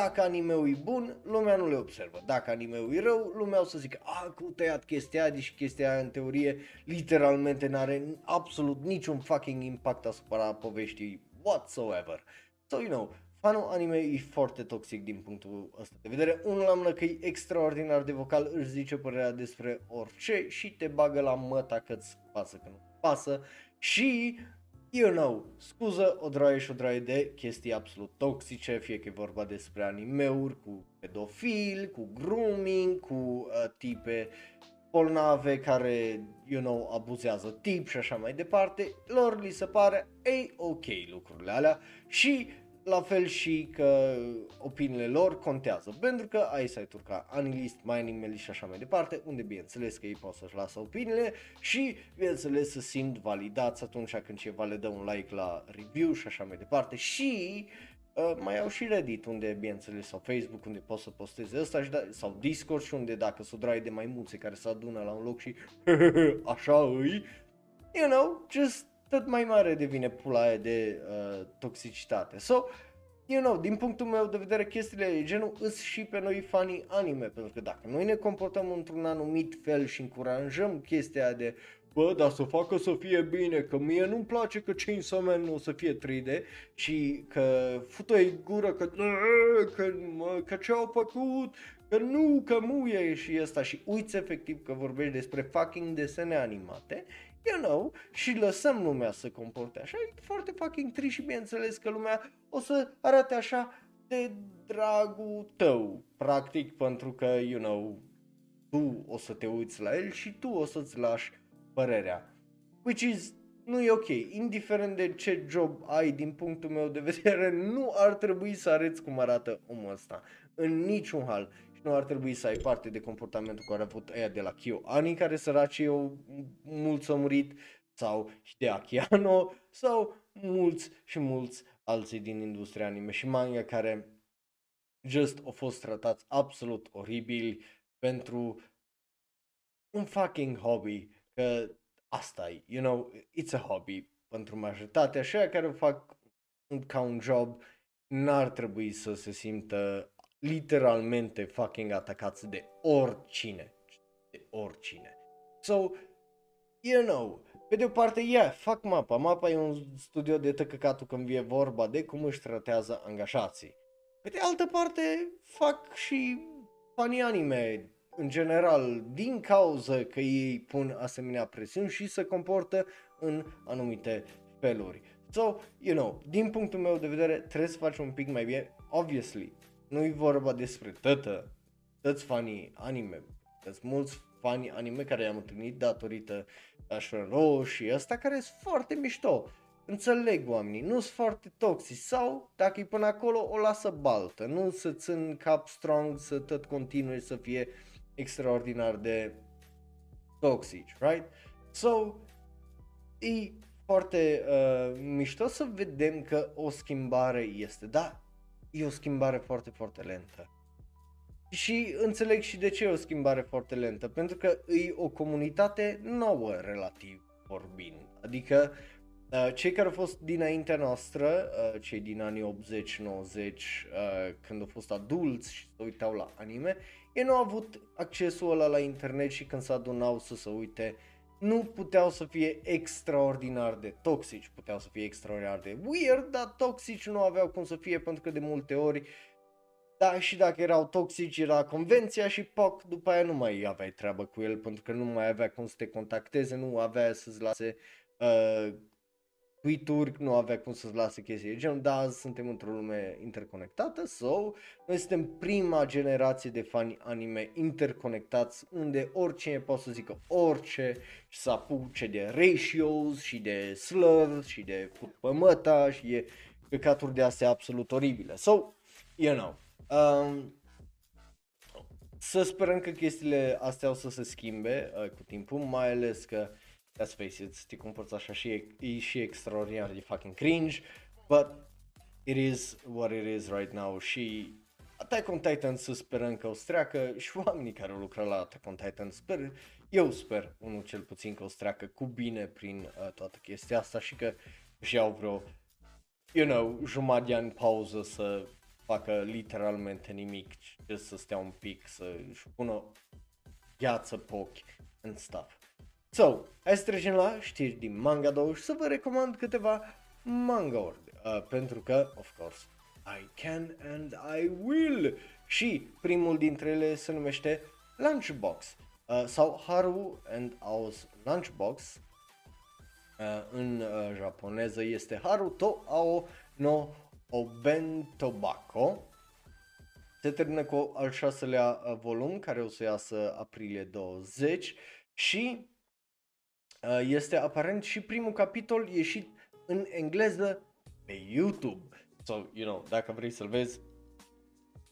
[SPEAKER 1] Dacă anime-ul e bun, lumea nu le observă. Dacă anime-ul e rău, lumea o să zică, a, cu tăiat chestia aia, deși chestia aia în teorie literalmente n-are absolut niciun fucking impact asupra poveștii whatsoever. So, you know, fanul anime e foarte toxic din punctul ăsta de vedere. Unul la mână că e extraordinar de vocal, își zice părerea despre orice și te bagă la măta că-ți pasă că nu pasă și you know, scuză o draie și o draie de chestii absolut toxice, fie că e vorba despre animeuri cu pedofili, cu grooming, cu uh, tipe bolnave care, you know, abuzează tip și așa mai departe, lor li se pare ei ok lucrurile alea. Și la fel și că opiniile lor contează, pentru că ai site-uri ca Anilist, Mining și așa mai departe, unde bineînțeles că ei pot să-și lasă opiniile și bineînțeles să simt validați atunci când ceva le dă un like la review și așa mai departe. Și uh, mai au și Reddit unde bineînțeles sau Facebook unde poți să posteze ăsta și da, sau Discord și unde dacă s-o dragi de maimuțe care se adună la un loc și așa îi, you know, just tot mai mare devine pula aia de uh, toxicitate. So, you know, din punctul meu de vedere, chestiile de genul îs și pe noi fanii anime, pentru că dacă noi ne comportăm într-un anumit fel și încurajăm chestia de bă, dar să facă să fie bine, că mie nu-mi place că Chainsaw Man nu o să fie 3D și că fută-i gură că, că, mă, că ce-au făcut, că nu, că muie. Și ăsta și uiți efectiv că vorbești despre fucking desene animate, you know, și lăsăm lumea să comporte așa, e foarte fucking trist și bineînțeles că lumea o să arate așa de dragul tău, practic, pentru că, you know, tu o să te uiți la el și tu o să-ți lași părerea. Which is, nu e ok, indiferent de ce job ai din punctul meu de vedere, nu ar trebui să arăți cum arată omul ăsta, în niciun hal. Și nu ar trebui să ai parte de comportamentul care a avut aia de la Kyo. Ani, care săraci eu mulți au murit, sau de Achiano, sau mulți și mulți alții din industria anime și manga care just au fost tratați absolut oribili pentru un fucking hobby, că asta e, you know, it's a hobby pentru majoritatea, așa care o fac ca un job, n-ar trebui să se simtă literalmente fucking atacați de oricine, de oricine. So, you know, pe de o parte, yeah, fac mapa. Mapa e un studio de tăcăcatul când e vorba de cum își tratează angajații. Pe de altă parte, fac și fanii anime, în general, din cauza că ei pun asemenea presiuni și se comportă în anumite feluri. So, you know, din punctul meu de vedere, trebuie să faci un pic mai bine. Obviously, nu e vorba despre tătă, toți fanii anime. Sunt mulți fani anime care i-am întâlnit datorită Ashran și ăsta care sunt foarte mișto. Înțeleg oamenii, nu sunt foarte toxici sau dacă e până acolo o lasă baltă, nu să țin cap strong să tot continue să fie extraordinar de toxici, right? So, e foarte uh, mișto să vedem că o schimbare este, da, e o schimbare foarte, foarte lentă. Și înțeleg și de ce e o schimbare foarte lentă, pentru că e o comunitate nouă relativ vorbind. Adică uh, cei care au fost dinaintea noastră, uh, cei din anii 80-90, uh, când au fost adulți și se uitau la anime, ei nu au avut accesul ăla la internet și când se adunau să se uite, nu puteau să fie extraordinar de toxici, puteau să fie extraordinar de weird, dar toxici nu aveau cum să fie pentru că de multe ori da, și dacă erau toxici era convenția și poc, după aia nu mai aveai treabă cu el pentru că nu mai avea cum să te contacteze, nu avea să-ți lase uh, tweet-uri, nu avea cum să-ți lase chestii de genul, da, azi suntem într-o lume interconectată, so, noi suntem prima generație de fani anime interconectați, unde oricine poate să zică orice și să apuce de ratios și de slurs și de pămăta și de căcaturi de astea absolut oribile. So, you know, um, să sperăm că chestiile astea o să se schimbe uh, cu timpul, mai ales că uh, let's face it, să te comporți așa și e, e și extraordinar de fucking cringe, but it is what it is right now și Attack on Titan să sperăm că o streacă și oamenii care au lucrat la Attack on Titan sper, eu sper, unul cel puțin că o streacă cu bine prin uh, toată chestia asta și că și iau vreo, you know, jumătate de ani pauză să facă literalmente nimic, să stea un pic, să-și pună gheață pe ochi în stuff. So, hai să trecem la știri din Manga 2 și să vă recomand câteva manga-uri, uh, pentru că, of course, I can and I will. Și primul dintre ele se numește Lunchbox uh, sau Haru and Ao's Lunchbox. Uh, în uh, japoneză este Haru to Ao no Obentobako. Se termină cu al șaselea uh, volum care o să iasă aprilie 20 și Uh, este aparent și primul capitol ieșit în engleză pe YouTube. So, you know, dacă vrei să-l vezi,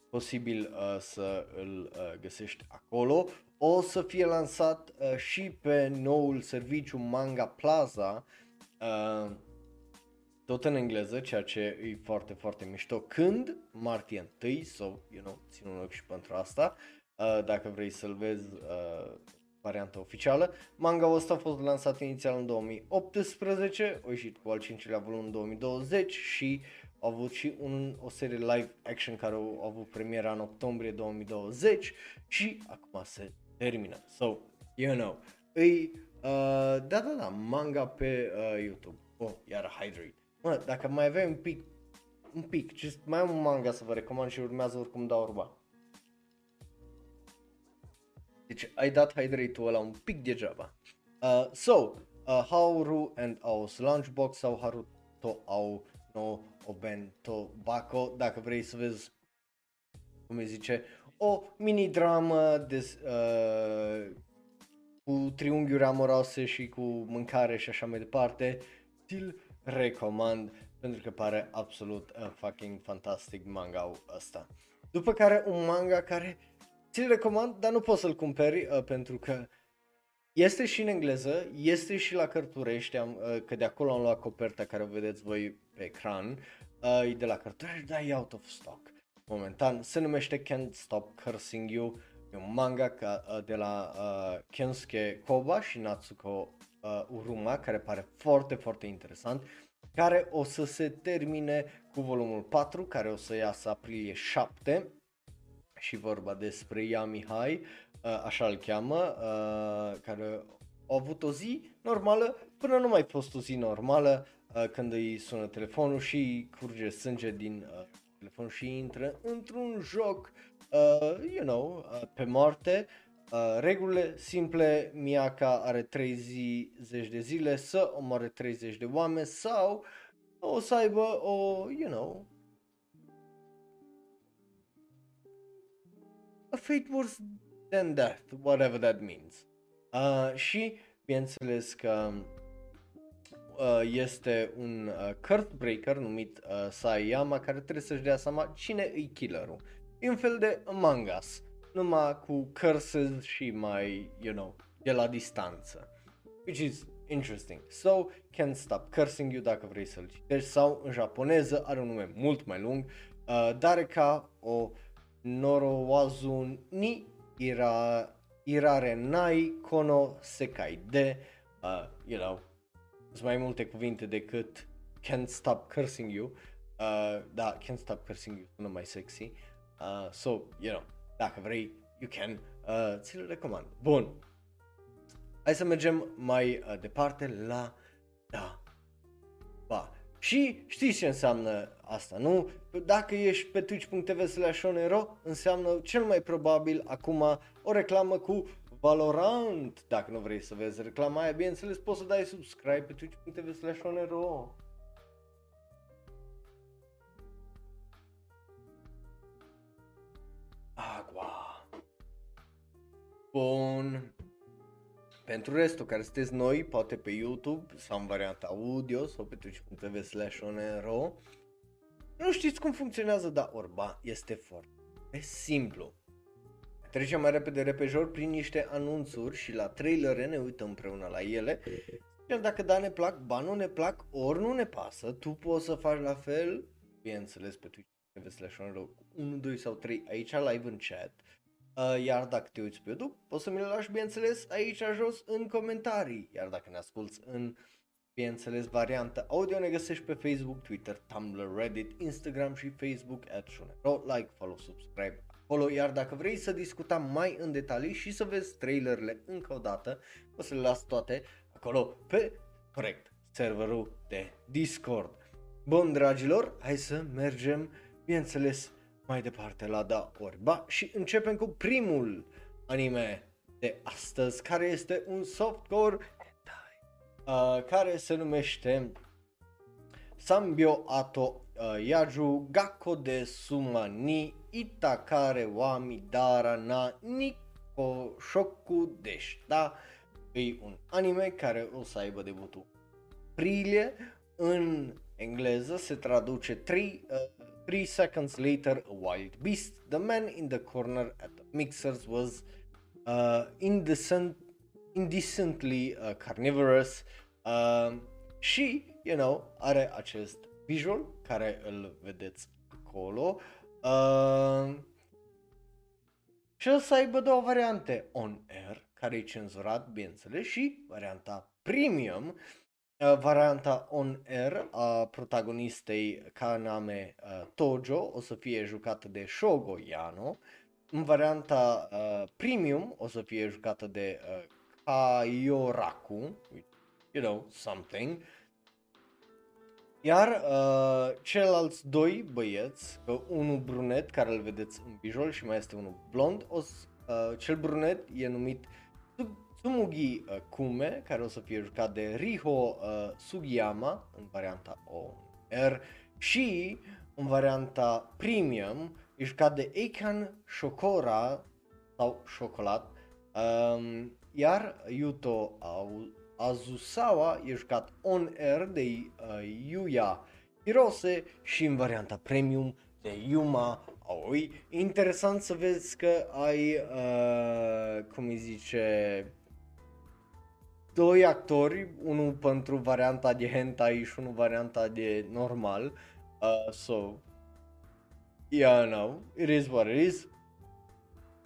[SPEAKER 1] posibil uh, să îl uh, găsești acolo. O să fie lansat uh, și pe noul serviciu Manga Plaza, uh, tot în engleză, ceea ce e foarte, foarte mișto. Când? Martie 1, so, you know, țin un loc și pentru asta. Uh, dacă vrei să-l vezi, uh, varianta oficială. Manga ăsta a fost lansat inițial în 2018, a ieșit cu al cincilea volum în 2020 și a avut și un, o serie live action care a avut premiera în octombrie 2020 și acum se termină. So, you know, îi, uh, da, da, da, manga pe uh, YouTube. Oh, iar Hydrate. Mă, dacă mai aveai un pic, un pic, just mai am un manga să vă recomand și urmează oricum da urba. Deci ai dat hydrate-ul ăla un pic degeaba. Uh, so, uh, Hauru and Aos Lunchbox sau Haruto Au no Obento Bako, dacă vrei să vezi, cum îi zice, o mini-dramă de, uh, cu triunghiuri amoroase și cu mâncare și așa mai departe, ți-l recomand pentru că pare absolut uh, fucking fantastic manga ăsta. După care un manga care ți-l recomand, dar nu poți să-l cumperi uh, pentru că este și în engleză, este și la cărturești, am, uh, că de acolo am luat coperta care o vedeți voi pe ecran, uh, e de la cărturești, dar e out of stock. Momentan se numește Can't Stop Cursing You, e un manga ca, uh, de la uh, Kensuke Koba și Natsuko uh, Uruma, care pare foarte, foarte interesant, care o să se termine cu volumul 4, care o să iasă aprilie 7 și vorba despre Yami Hai, uh, așa îl cheamă, uh, care a avut o zi normală până nu mai fost o zi normală uh, când îi sună telefonul și curge sânge din uh, telefon și intră într-un joc, uh, you know, uh, pe moarte. Uh, regulile simple, Miyaka are 30 de zile să omoare 30 de oameni sau o să aibă o, you know, a fate worse than death, whatever that means. Uh, și, bineînțeles că uh, este un uh, card breaker numit uh, Sayama care trebuie să-și dea seama cine e killerul. E un fel de Among Us, numai cu curses și mai, you know, de la distanță. Which is interesting. So, Can't Stop Cursing You dacă vrei să-l citești sau în japoneză are un nume mult mai lung, uh, dar ca o Norowazu ni ira, irare nai kono sekai de, uh, you know, sunt mai multe cuvinte decât Can't Stop Cursing You, uh, da, Can't Stop Cursing You sună mai sexy, uh, so, you know, dacă vrei, you can, uh, ți-l recomand. Bun, hai să mergem mai uh, departe la, da, ba, și știți ce înseamnă asta, nu? Dacă ești pe twitch.tv slash înseamnă cel mai probabil acum o reclamă cu Valorant. Dacă nu vrei să vezi reclama aia, bineînțeles poți să dai subscribe pe twitch.tv slash Agua. Bun. Pentru restul care sunteți noi, poate pe YouTube sau în varianta audio sau pe twitch.tv slash onero, nu știți cum funcționează, dar orba este foarte simplu. Trecem mai repede repejor prin niște anunțuri și la trailere ne uităm împreună la ele. Iar dacă da ne plac, ba nu ne plac, ori nu ne pasă, tu poți să faci la fel, bineînțeles pe Twitch slash 1, 2 sau 3 aici live în chat. Uh, iar dacă te uiți pe YouTube, poți să mi le lași, bineînțeles, aici jos în comentarii. Iar dacă ne asculti în, bineînțeles, varianta audio, ne găsești pe Facebook, Twitter, Tumblr, Reddit, Instagram și Facebook, at Shonero. Like, follow, subscribe acolo. Iar dacă vrei să discutăm mai în detalii și să vezi trailerele încă o dată, o să le las toate acolo pe, corect, serverul de Discord. Bun, dragilor, hai să mergem, bineînțeles, mai departe la da orba și începem cu primul anime de astăzi care este un softcore uh, care se numește Sambio Ato uh, Yaju Gakko de Suma ni Itakare wa Midara na Niko Shoku Deshita E un anime care o să aibă debutul aprilie. În engleză se traduce 3 uh, Three seconds later, a wild beast. The man in the corner at the mixers was uh, indecent, indecently uh, carnivorous uh, și, you know, are acest visual care îl vedeți acolo. Uh, și o să aibă două variante, on air, care e cenzurat, bineînțeles, și varianta premium, Uh, varianta on air a protagonistei Kaname uh, Tojo o să fie jucată de Shogo Yano. În varianta uh, premium o să fie jucată de uh, Kaioraku, you know, something. Iar uh, ceilalți doi băieți, uh, unul brunet care îl vedeți în visual și mai este unul blond, o, uh, cel brunet e numit Tsumugi uh, Kume, care o să fie jucat de Riho uh, Sugiyama în varianta OR și în varianta Premium e jucat de Eikan Shokora sau Șocolat, um, iar Yuto Azusawa e jucat on-air de uh, Yuya Hirose și în varianta Premium de Yuma Aoi. Interesant să vezi că ai, uh, cum îi zice, doi actori, unul pentru varianta de hentai și unul varianta de normal. Uh, so, yeah, no, it is what it is.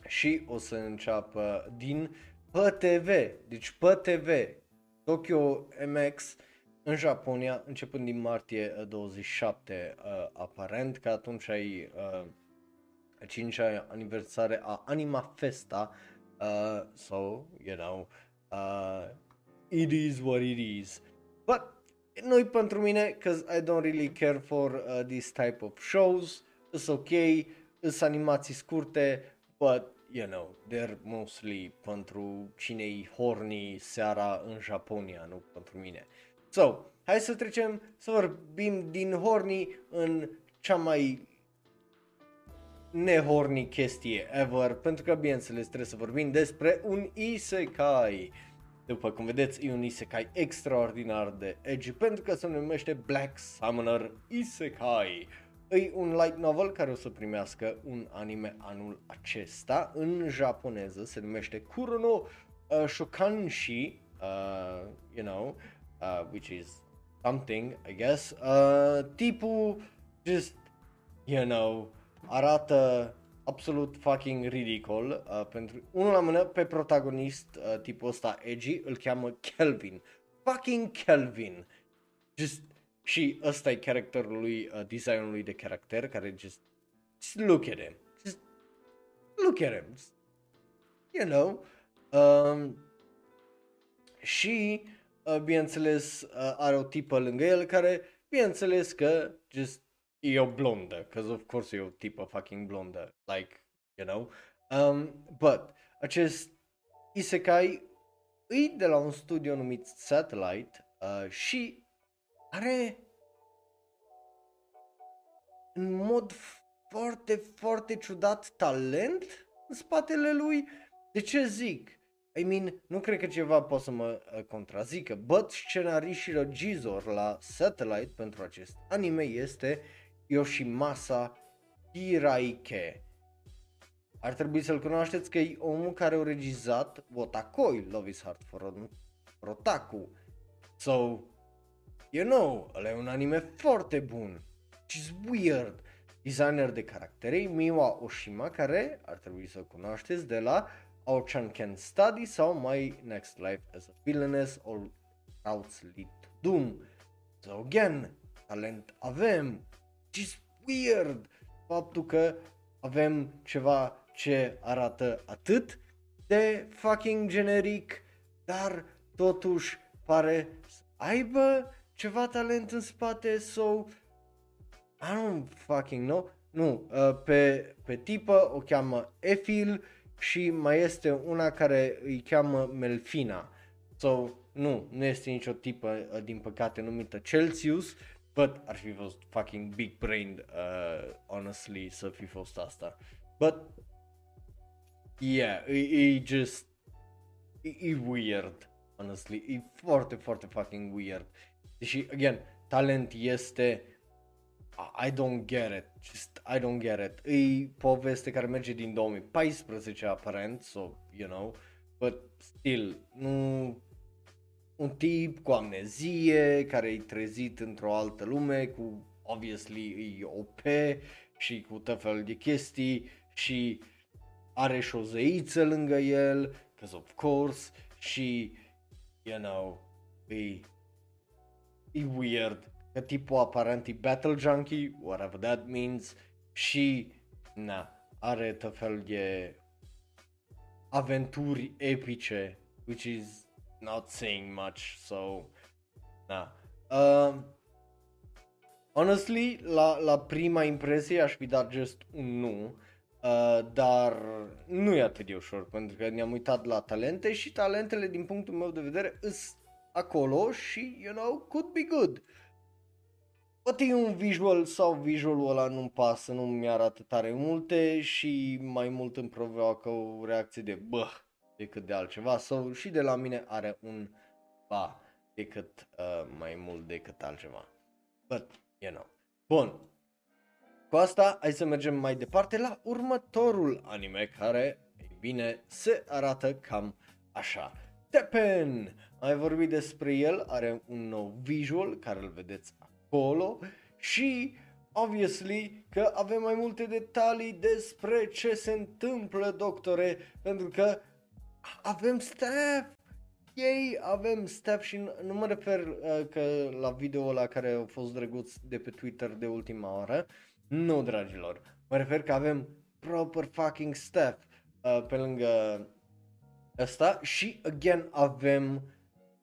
[SPEAKER 1] Și o să înceapă din PTV, deci PTV, Tokyo MX în Japonia, începând din martie 27, uh, uh, aparent, că atunci ai uh, 5 aniversare a Anima Festa, uh, so, you know, uh, it is what it is. But nu pentru mine, cause I don't really care for uh, this type of shows. It's ok, sunt animații scurte, but you know, they're mostly pentru cine horny seara în Japonia, nu pentru mine. So, hai să trecem să vorbim din horny în cea mai nehorny chestie ever, pentru că bineînțeles trebuie să vorbim despre un isekai. După cum vedeți, e un isekai extraordinar de edgy pentru că se numește Black Summoner Isekai. E un light novel care o să primească un anime anul acesta în japoneză, se numește Kurono uh, Shokanshi, uh, you know, uh, which is something, I guess. Uh, tipul just, you know, arată absolut fucking ridicol uh, pentru unul la mână pe protagonist uh, tipul ăsta edgy îl cheamă Kelvin. Fucking Kelvin. Just și ăsta e characterul lui, uh, designul lui de character care just, just look at him. Just look at him. Just, you know. Um, și uh, bineînțeles uh, are o tipă lângă el care bineînțeles că just e o blondă, because of course e o tipă fucking blondă, like, you know. Um, but, acest isekai e de la un studio numit Satellite uh, și are în mod foarte, foarte ciudat talent în spatele lui. De ce zic? I mean, nu cred că ceva poate să mă uh, contrazică, but scenarist și regizor la Satellite pentru acest anime este Yoshimasa Hiraike. Ar trebui să-l cunoașteți că e omul care a regizat Wotakoi, Love is Hard for, for Otaku. So, you know, ăla e un anime foarte bun. Which weird. Designer de caractere, Miwa Oshima, care ar trebui să cunoașteți de la Ao-chan Can Study sau My Next Life as a Villainess All Routes Lead to Doom. So again, talent avem, Just weird faptul că avem ceva ce arată atât de fucking generic, dar totuși pare să aibă ceva talent în spate sau so, I don't fucking know. Nu, uh, pe, pe tipă o cheamă Efil și mai este una care îi cheamă Melfina. So, nu, nu este nicio tipă, uh, din păcate, numită Celsius, But ar fi fost fucking big brain, uh, honestly, să fi fost asta. But, yeah, e, e just, e, e weird, honestly, e foarte, foarte fucking weird. Și, again, talent este, I don't get it, just, I don't get it. E poveste care merge din 2014, aparent, so, you know, but still, nu, un tip cu amnezie care e trezit într-o altă lume cu obviously e OP și cu tot fel de chestii și are și o zeiță lângă el, cause of course, și, you know, e, e weird, că tipul aparent e battle junkie, whatever that means, și, na, are tot fel de aventuri epice, which is not saying much, so, na. Uh, honestly, la, la prima impresie aș fi dat just un nu, uh, dar nu e atât de ușor, pentru că ne-am uitat la talente și talentele din punctul meu de vedere îs acolo și, you know, could be good. Poate e un visual sau visualul ăla nu-mi pasă, nu mi-arată tare multe și mai mult îmi provoacă o reacție de bă decât de altceva sau și de la mine are un ba decât uh, mai mult decât altceva. But, you know. Bun. Cu asta, hai să mergem mai departe la următorul anime care, ei bine, se arată cam așa. Teppen! Ai vorbit despre el, are un nou visual care îl vedeți acolo și obviously că avem mai multe detalii despre ce se întâmplă, doctore, pentru că avem staff, ei avem staff și nu, nu mă refer uh, că la video la care au fost drăguț de pe Twitter de ultima oră, nu dragilor, mă refer că avem proper fucking staff uh, pe lângă ăsta. Și again avem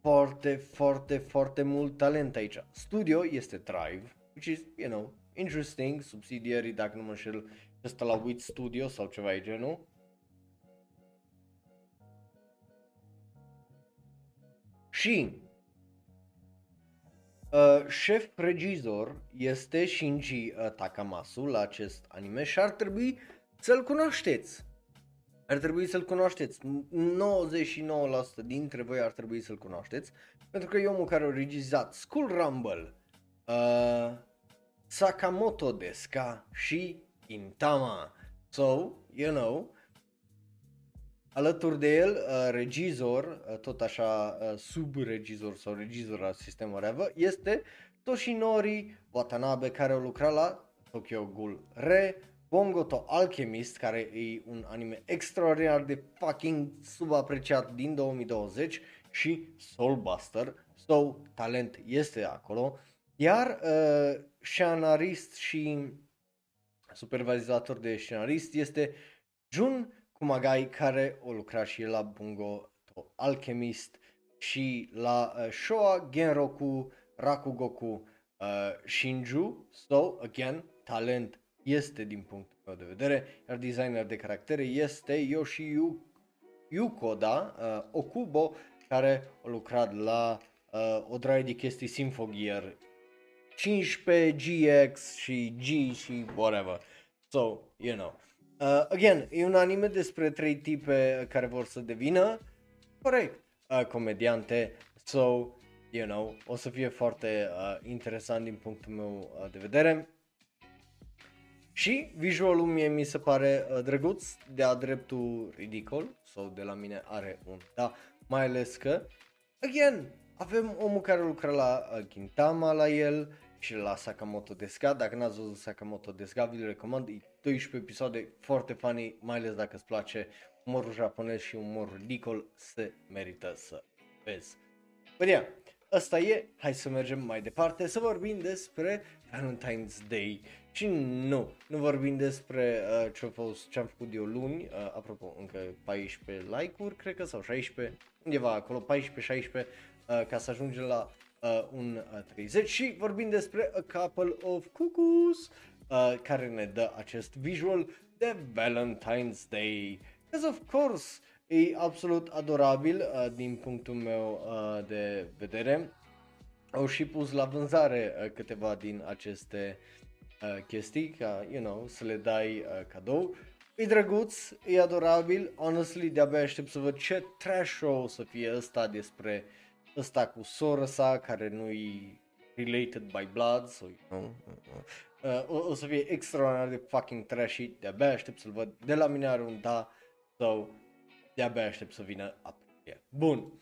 [SPEAKER 1] foarte, foarte, foarte mult talent aici. Studio este Thrive, which is, you know, interesting, subsidiarii, dacă nu mă înșel, ăsta la Wit Studio sau ceva de genul. Și uh, șef regizor este Shinji uh, Takamasu la acest anime și ar trebui să-l cunoașteți. Ar trebui să-l cunoașteți. 99% dintre voi ar trebui să-l cunoașteți. Pentru că e omul care a regizat School Rumble, uh, Sakamoto Deska și Intama. So, you know, alături de el, uh, regizor, uh, tot așa uh, sub-regizor sau regizor al sistemului whatever, este Toshinori Watanabe care a lucrat la Tokyo Ghoul Re, Bongo to Alchemist, care e un anime extraordinar de fucking subapreciat din 2020 și Soulbuster, so talent este acolo, iar uh, scenarist și supervizator de scenarist este Jun Kumagai, care o lucra și el la Bungo to Alchemist și la uh, Showa Genroku Rakugoku uh, Shinju, so again, talent este din punctul meu de vedere, iar designer de caractere este Yoshi Yukoda uh, Okubo, care a lucrat la uh, o draie de chestii Symphogear 15, GX și G și whatever. So, you know. Uh, again, e un anime despre trei tipe care vor să devină, corect, uh, comediante. So, you know, o să fie foarte uh, interesant din punctul meu uh, de vedere. Și visualul mie mi se pare uh, drăguț, de-a dreptul ridicol, sau de la mine are un da, mai ales că, again, avem omul care lucra la uh, Gintama la el și la Sakamoto Deska, dacă n-ați văzut Sakamoto Deska, vi-l recomand, e 12 episoade foarte funny, mai ales dacă îți place umorul japonez și umorul ridicol, se merită să vezi. But yeah, asta e, hai să mergem mai departe, să vorbim despre Valentine's Day. Și nu, nu vorbim despre uh, ce-a fost, ce-am făcut eu luni, uh, apropo, încă 14 like-uri, cred că, sau 16, undeva acolo, 14-16, uh, ca să ajungem la uh, un uh, 30 și vorbim despre A Couple of Cuckoos, uh, care ne dă acest visual de Valentine's Day. Because of course, e absolut adorabil uh, din punctul meu uh, de vedere. Au și pus la vânzare uh, câteva din aceste uh, chestii, ca, you know, să le dai uh, cadou. E drăguț, e adorabil, honestly de-abia aștept să văd ce trash show o să fie ăsta despre ăsta cu sora sa care nu-i related by blood, so, you know, uh, o, o să fie extraordinar de fucking trashy, de-abia aștept să-l văd, de la mine are un da, so, de-abia aștept să vină aprilie. Bun,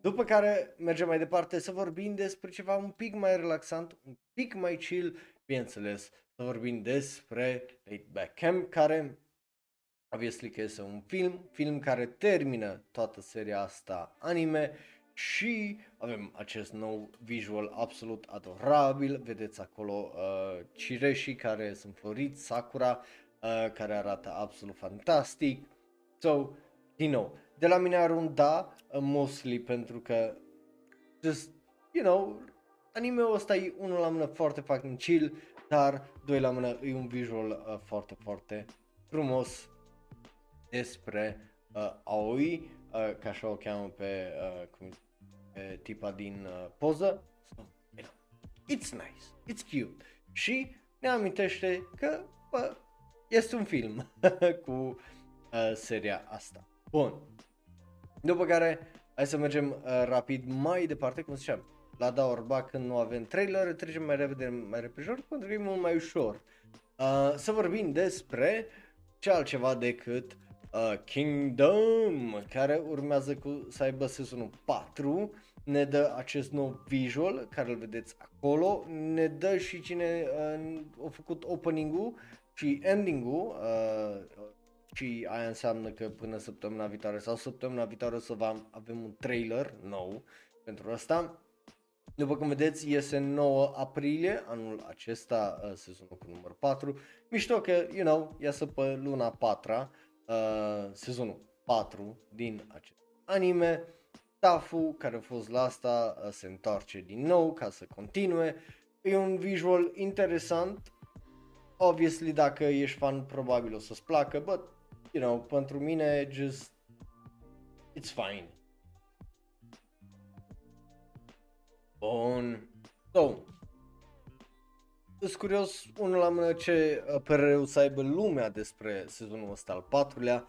[SPEAKER 1] după care mergem mai departe să vorbim despre ceva un pic mai relaxant, un pic mai chill, bineînțeles, să vorbim despre Late Back Camp, care obviously că este un film, film care termină toată seria asta anime și avem acest nou visual absolut adorabil, vedeți acolo uh, cireșii care sunt floriți, sakura uh, care arată absolut fantastic. So, din nou, de la mine are un da, uh, mostly pentru că just, you know, anime-ul ăsta e unul la mână foarte fucking chill, dar doi la mână e un visual uh, foarte, foarte frumos despre uh, Aoi, uh, ca așa o cheamă pe, uh, cum, pe tipa din uh, poză. So, you know, it's nice, it's cute. Și ne amintește că bă, este un film cu uh, seria asta. Bun. După care, hai să mergem uh, rapid mai departe, cum ziceam, la Daorba când nu avem trailer, trecem mai repede, mai repejor, pentru că e mult mai ușor. Uh, să vorbim despre ce altceva decât uh, Kingdom, care urmează cu să aibă sezonul 4, ne dă acest nou visual care îl vedeți acolo, ne dă și cine uh, a făcut opening-ul și ending-ul uh, și aia înseamnă că până săptămâna viitoare sau săptămâna viitoare o să avem un trailer nou pentru asta. După cum vedeți, iese 9 aprilie anul acesta, uh, sezonul cu număr 4. Mișto că, you know, iasă pe luna 4 uh, sezonul 4 din acest anime. Tafu, care a fost la asta, uh, se întoarce din nou ca să continue. E un visual interesant. Obviously, dacă ești fan, probabil o să-ți placă, but, you know, pentru mine, just, it's fine. Bun. So, sunt curios, unul la mână, ce uh, părere să aibă lumea despre sezonul ăsta al patrulea,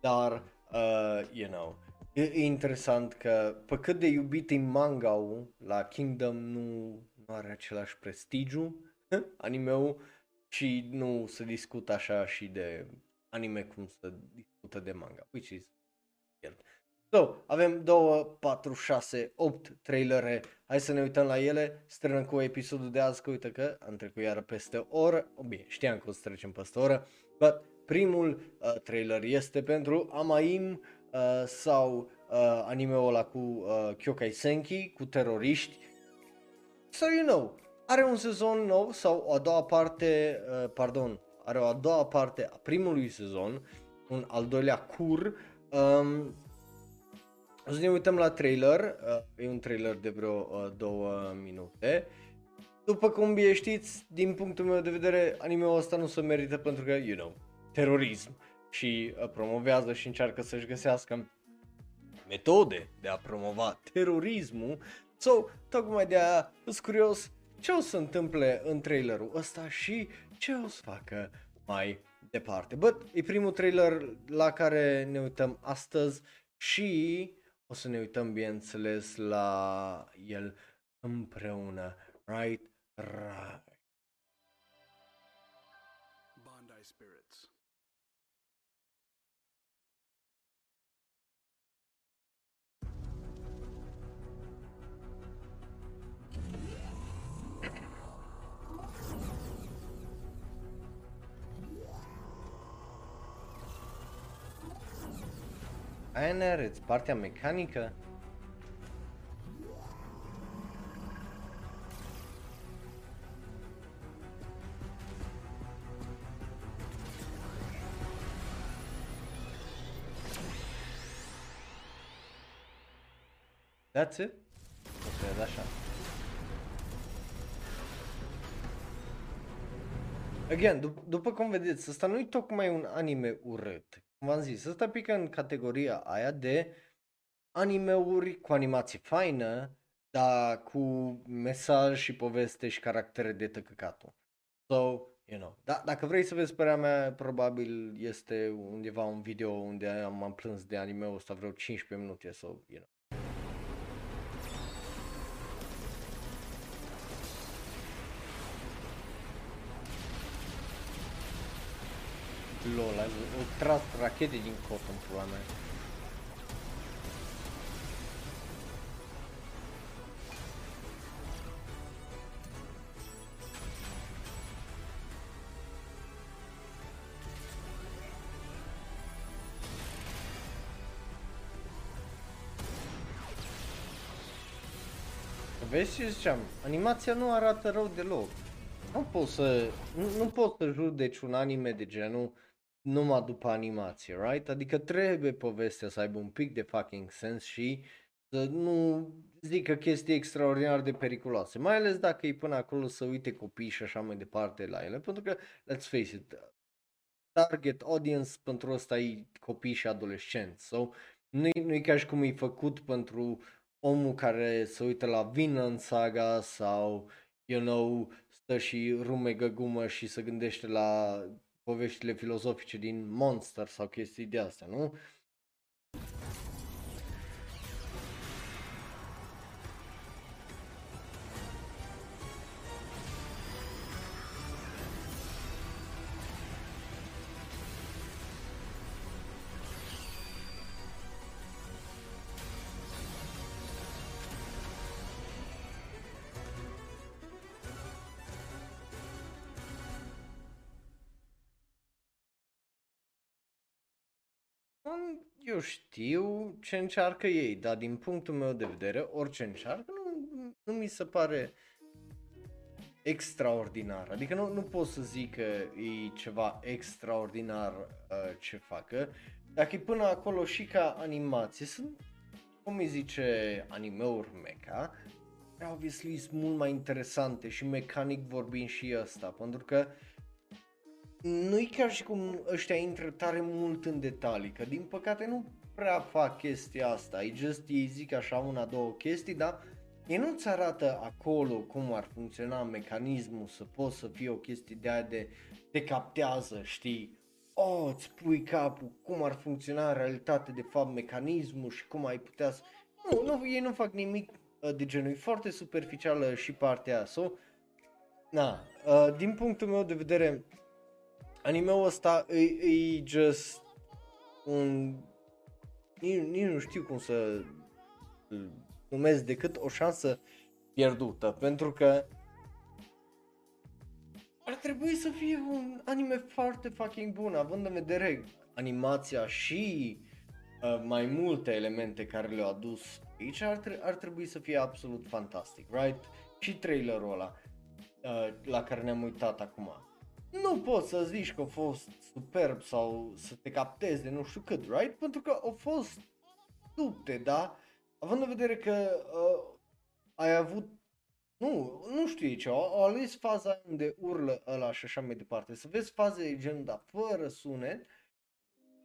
[SPEAKER 1] dar, uh, you know, e, e interesant că pe cât de iubit e manga la Kingdom nu, nu are același prestigiu, anime-ul, și nu se discută așa și de anime cum se discută de manga, which is weird. So, avem 2, 4, 6, 8 trailere. Hai să ne uităm la ele. Strânăm cu episodul de azi, că uite că am trecut iară peste o oră. Oh, bine, știam că o să trecem peste o oră. But primul uh, trailer este pentru Amaim uh, sau uh, anime-ul ăla cu uh, Kyokai Senki, cu teroriști. So you know, are un sezon nou sau o a doua parte, uh, pardon, are o a doua parte a primului sezon, un al doilea cur. Um, o să ne uităm la trailer, uh, e un trailer de vreo uh, două minute. După cum bine știți, din punctul meu de vedere, anime-ul ăsta nu se merită pentru că, you know, terorism și uh, promovează și încearcă să-și găsească metode de a promova terorismul. So, tocmai de aia sunt curios ce o să întâmple în trailerul ăsta și ce o să facă mai departe. But e primul trailer la care ne uităm astăzi și o să ne uităm, bineînțeles, la el împreună. Right? Right. Aia îți partea mecanică? That's it? Ok, așa. Again, dup- după cum vedeți, ăsta nu e tocmai un anime urât v-am zis, ăsta pică în categoria aia de animeuri cu animație faină, dar cu mesaj și poveste și caractere de tăcăcatul. So, you know, da, dacă vrei să vezi părerea mea, probabil este undeva un video unde am, am plâns de anime-ul ăsta vreo 15 minute, so, you know. LOL, au tras rachete din cot în pula mea. Vezi ce ziceam? Animația nu arată rău deloc. Nu pot să, nu, nu pot să judeci un anime de genul numai după animație, right? Adică trebuie povestea să aibă un pic de fucking sens și să nu zică chestii extraordinar de periculoase, mai ales dacă e până acolo să uite copii și așa mai departe la ele, pentru că, let's face it, target audience pentru ăsta e copii și adolescenți. So, nu-i, nu-i ca și cum e făcut pentru omul care se uită la Vinland Saga sau, you know, stă și rumegă gumă și se gândește la poveștile filozofice din Monster sau chestii de astea, nu? Știu ce încearcă ei, dar din punctul meu de vedere, orice încearcă nu, nu mi se pare extraordinar. Adică nu, nu pot să zic că e ceva extraordinar uh, ce facă. Dacă e până acolo și ca animație, sunt, cum îi zice, animeuri mecha, obviously sunt mult mai interesante și mecanic vorbind și ăsta, pentru că uh, nu-i chiar și cum ăștia intră tare mult în detalii, că din păcate nu prea fac chestia asta, ei just ei zic așa una, două chestii, dar ei nu-ți arată acolo cum ar funcționa mecanismul, să poți să fie o chestie de aia de te captează, știi, oh, îți pui capul, cum ar funcționa în realitate de fapt mecanismul și cum ai putea să... Nu, nu, ei nu fac nimic uh, de genul, e foarte superficială și partea aia, so, na, uh, din punctul meu de vedere, Animeul ăsta e, e just un... Nici, nici nu știu cum să numesc decât o șansă pierdută, pentru că ar trebui să fie un anime foarte fucking bun, având în vedere animația și uh, mai multe elemente care le-au adus aici, ar, tre- ar trebui să fie absolut fantastic, right? Și trailerul ăla uh, la care ne-am uitat acum nu poți să zici că a fost superb sau să te captezi de nu știu cât, right? Pentru că au fost lupte, da? Având în vedere că uh, ai avut, nu, nu știu ce, au, au ales faza unde urlă ăla și așa mai departe, să vezi faze de gen, dar fără sunet,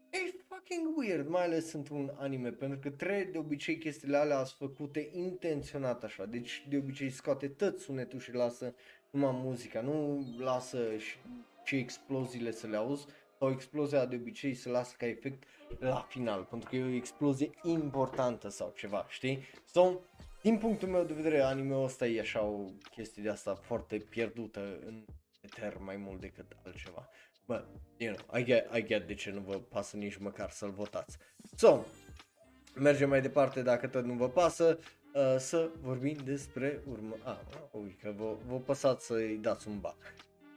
[SPEAKER 1] e fucking weird, mai ales într-un anime, pentru că trebuie de obicei chestiile alea sunt făcute intenționat așa, deci de obicei scoate tot sunetul și lasă numai muzica, nu lasă și, și exploziile să le auzi sau explozia de obicei se lasă ca efect la final, pentru că e o explozie importantă sau ceva, știi? So, din punctul meu de vedere, anime-ul ăsta e așa o chestie de asta foarte pierdută în eter mai mult decât altceva. Bă, you know, I get, I get de ce nu vă pasă nici măcar să-l votați. So, mergem mai departe dacă tot nu vă pasă. Uh, să vorbim despre urmă... Ah, ui, că vă, vă păsați să-i dați un bac.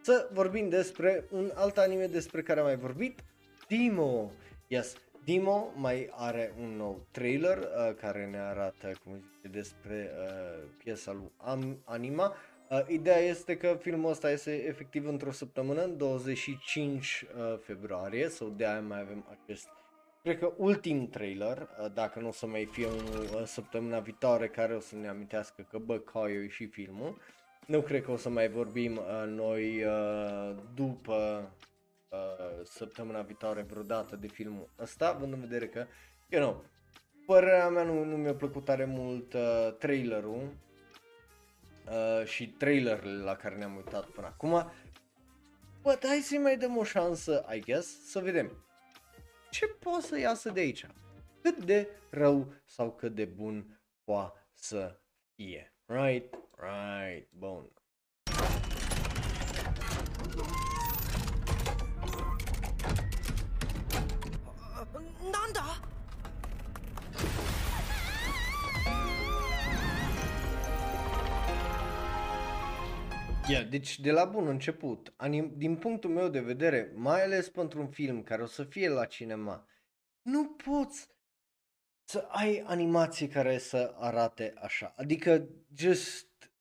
[SPEAKER 1] Să vorbim despre un alt anime despre care am mai vorbit, Dimo. Yes, Dimo mai are un nou trailer uh, care ne arată, cum zice, despre uh, piesa lui Am- Anima. Uh, ideea este că filmul ăsta este efectiv într-o săptămână, 25 uh, februarie, sau de aia mai avem acest cred că ultim trailer, uh, dacă nu o să mai fie unul uh, săptămâna viitoare care o să ne amintească că bă, Caio și filmul. Nu cred că o să mai vorbim uh, noi uh, după uh, săptămâna viitoare vreodată de filmul ăsta, având în vedere că, you know, părerea mea nu, nu mi-a plăcut tare mult uh, trailerul uh, și trailerele la care ne-am uitat până acum. But hai să mai dăm o șansă, I guess, să vedem ce poate să iasă de aici? Cât de rău sau cât de bun poate să fie. Right? Right. Bun. Nanda! Yeah, deci de la bun început, anim, din punctul meu de vedere, mai ales pentru un film care o să fie la cinema, nu poți să ai animații care să arate așa. Adică, just,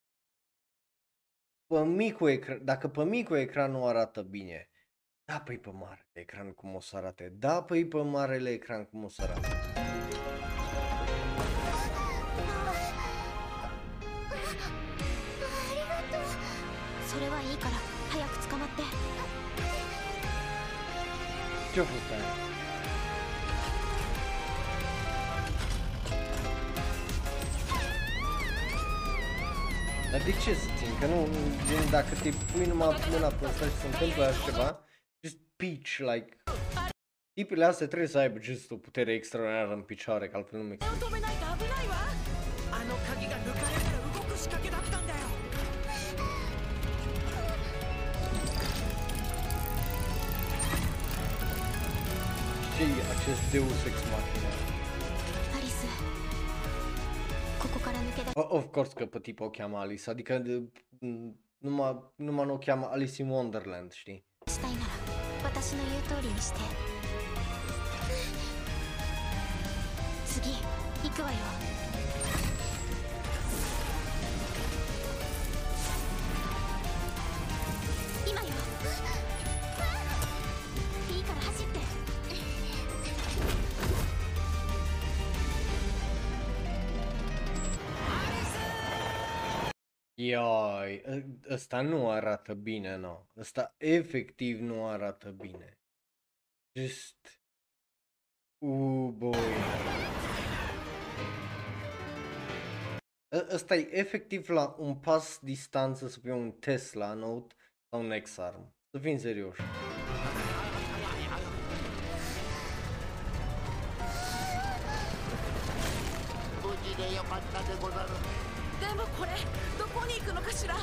[SPEAKER 1] pe micul ecran, dacă pe micul ecran nu arată bine, da, păi pe mare ecran cum o să arate, da, păi pe marele ecran cum o să arate. Ce-a fost aia? Dar de ce să țin? Că nu, gen, dacă te pui numai mâna pe ăsta și se întâmplă așa ceva, just Peach, like, tipele astea trebuie să aibă just o putere extraordinară în picioare, că altfel nu mi acest Deus Ex Machina. Of course că pe tip o cheamă Alice, adică de, numai, numai nu o cheamă Alice in Wonderland, știi?
[SPEAKER 2] Stai
[SPEAKER 1] Ioi, ă, ăsta nu arată bine, no. Ăsta efectiv nu arată bine. Just... Uuu, boy. Ă, ăsta e efectiv la un pas distanță să fie un Tesla Note sau un X-Arm. Să fim serioși.
[SPEAKER 3] Fuggi de io, de! たでござる
[SPEAKER 4] でもこれどこに行くのかしら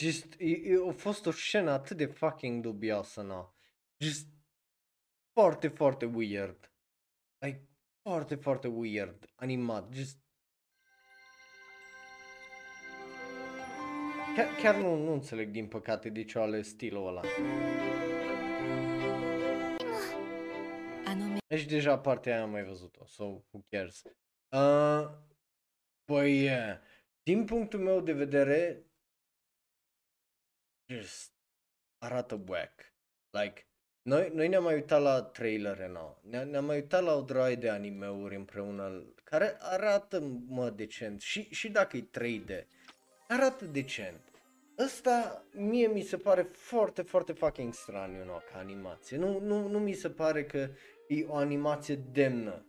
[SPEAKER 1] Just, e, e, a fost o scenă atât de fucking dubioasă, no. Just foarte, foarte weird. Like, foarte, foarte weird. Animat, just... Chiar, chiar nu, nu înțeleg din păcate de ce au ales stilul ăla. Deci deja partea aia am mai văzut-o, so who cares. Uh, păi, uh, din punctul meu de vedere, just arată whack. Like, noi, noi ne-am mai uitat la trailere, no. Ne, ne-am mai uitat la o droaie de animeuri împreună, care arată, mă, decent. Și, și dacă e 3D, arată decent. Ăsta mie mi se pare foarte, foarte fucking straniu, no, ca animație. Nu, nu, nu mi se pare că e o animație demnă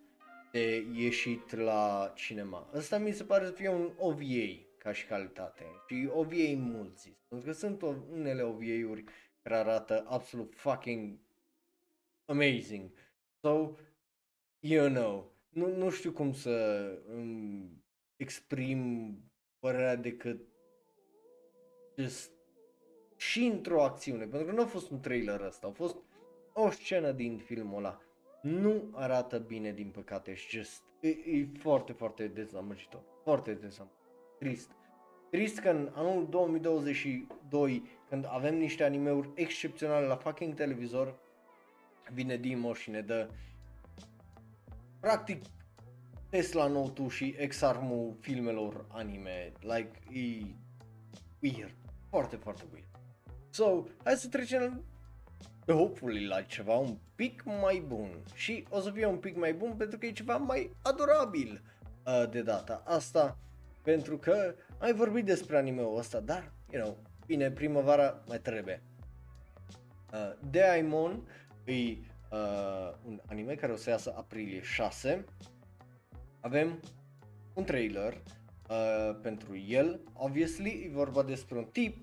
[SPEAKER 1] de ieșit la cinema. Ăsta mi se pare să fie un OVA ca și calitate. Și OVA mulți. Pentru că sunt o, unele OVA-uri care arată absolut fucking amazing. So, you know, nu, nu știu cum să îmi exprim părerea decât just și într-o acțiune, pentru că nu a fost un trailer ăsta, a fost o scenă din filmul ăla. Nu arată bine, din păcate, și just, e, e foarte, foarte dezamăgitor, foarte dezamăgitor, trist. Trist că în anul 2022, când avem niște animeuri excepționale la fucking televizor, vine Dimo și ne dă practic Tesla Note și X-Arm-ul filmelor anime, like, e weird, foarte, foarte weird. So, hai să trecem hopefully la ceva un pic mai bun și o să fie un pic mai bun pentru că e ceva mai adorabil uh, de data asta pentru că ai vorbit despre anime-ul ăsta, dar, you know, bine, primăvara mai trebuie. Uh, Daimon e uh, un anime care o să iasă aprilie 6. Avem un trailer uh, pentru el, obviously, e vorba despre un tip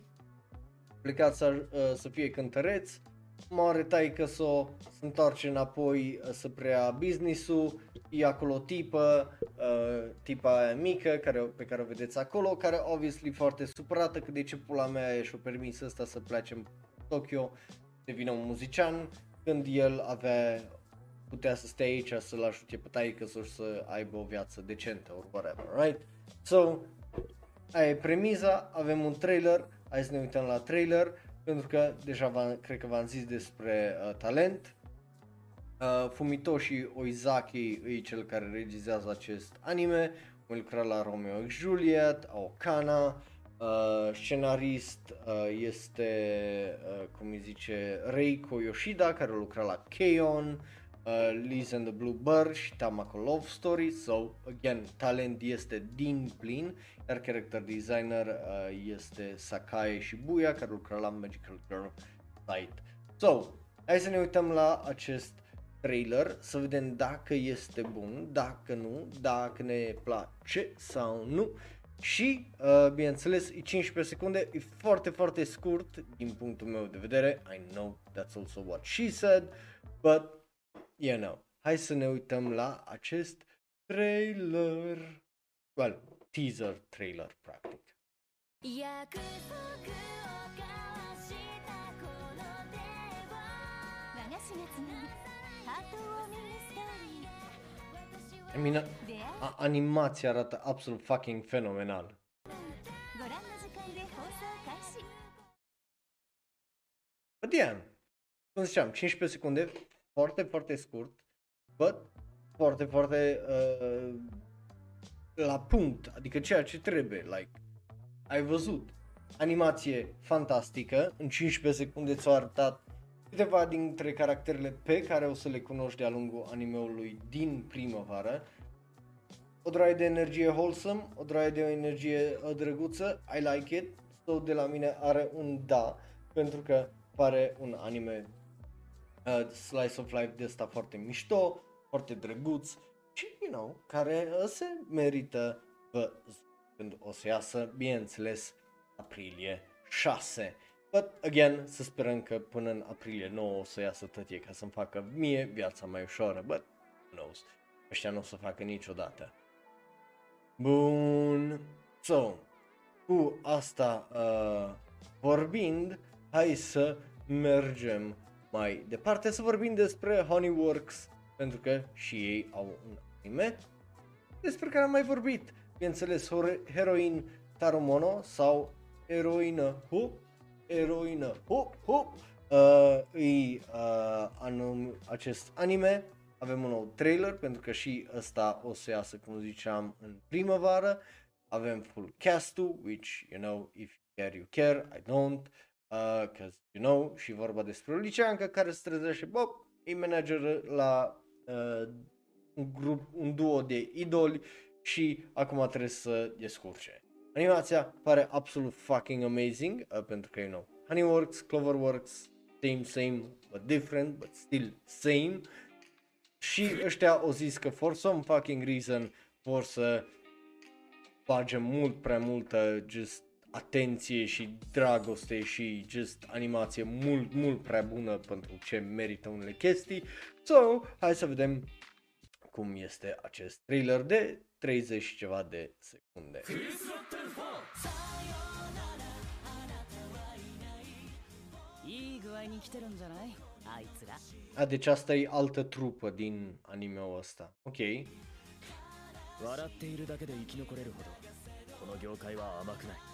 [SPEAKER 1] plecat să, uh, să fie cântăreț, moare taică s-o, se întoarce înapoi uh, să preia business-ul, e acolo o tipă, uh, tipa aia mică care, pe care o vedeți acolo, care obviously foarte supărată că de ce pula mea e și-o permis ăsta să plece în Tokyo, devină un muzician, când el avea putea să stea aici să-l ajute pe taică să să aibă o viață decentă or whatever, right? So, aia e premiza, avem un trailer, hai să ne uităm la trailer, pentru că deja v cred că v-am zis despre uh, talent. Uh, Fumitoshi Oizaki e cel care regizează acest anime, a lucrat la Romeo x Juliet, Okana, uh, scenarist uh, este, uh, cum îi zice, Reiko Yoshida, care a lucrat la Keion, uh, Liz and the Blue Bird și Tamako Love Story, so, again, talent este din plin, iar character designer uh, este Sakai Shibuya, care lucra la Magical Girl site. So, hai să ne uităm la acest trailer, să vedem dacă este bun, dacă nu, dacă ne place sau nu. Și, uh, bineînțeles, e 15 secunde, e foarte, foarte scurt din punctul meu de vedere. I know that's also what she said, but, you know, hai să ne uităm la acest trailer. Well, teaser trailer, practic.
[SPEAKER 2] 約束を交わしたこの手は和菓子がつなぐハートウォーミングストーリー
[SPEAKER 1] I mean,
[SPEAKER 2] 出会い
[SPEAKER 1] a- animația arată absolut fucking fenomenal.
[SPEAKER 2] ご覧の時間で放送開始
[SPEAKER 1] But yeah, cum ziceam, 15 secunde, foarte, foarte scurt, but foarte, foarte uh, la punct, adică ceea ce trebuie, like, ai văzut. Animație fantastică, în 15 secunde ți-au arătat câteva dintre caracterele pe care o să le cunoști de-a lungul animeului din primăvară. O draie de energie wholesome, o draie de o energie uh, drăguță, I like it, so de la mine are un da, pentru că pare un anime uh, slice of life de ăsta foarte mișto, foarte drăguț și, you know, care uh, se merită văzut când o să iasă, bineînțeles, aprilie 6. But, again, să sperăm că până în aprilie 9 o să iasă tătie ca să-mi facă mie viața mai ușoară, but, who knows, ăștia nu o să facă niciodată. Bun, so, cu asta uh, vorbind, hai să mergem mai departe să vorbim despre Honeyworks, pentru că și ei au un anime despre care am mai vorbit. Bineînțeles, hor- heroin Tarumono sau eroină Hu, eroină Hu, Hu, uh, e uh, anum, acest anime. Avem un nou trailer pentru că și ăsta o să iasă, cum ziceam, în primăvară. Avem full cast-ul, which, you know, if you care, you care, I don't. Uh, cause, you know, și vorba despre o liceancă care se trezește, bă, e manager la uh, un grup, un duo de idoli și acum trebuie să descurce. Animația pare absolut fucking amazing, uh, pentru că, you know, Honeyworks, Cloverworks, same, same, but different, but still same. Și ăștia au zis că for some fucking reason vor să bage mult prea multă just atenție și dragoste și just animație mult, mult prea bună pentru ce merită unele chestii. So, hai să vedem cum este acest trailer de 30 și ceva de secunde.
[SPEAKER 4] いい具合に来てるんじゃないあいつら
[SPEAKER 1] A, deci asta e altă trupă din anime-ul ăsta. Ok.
[SPEAKER 5] 笑っているだけで生き残れるほどこの業界は甘くない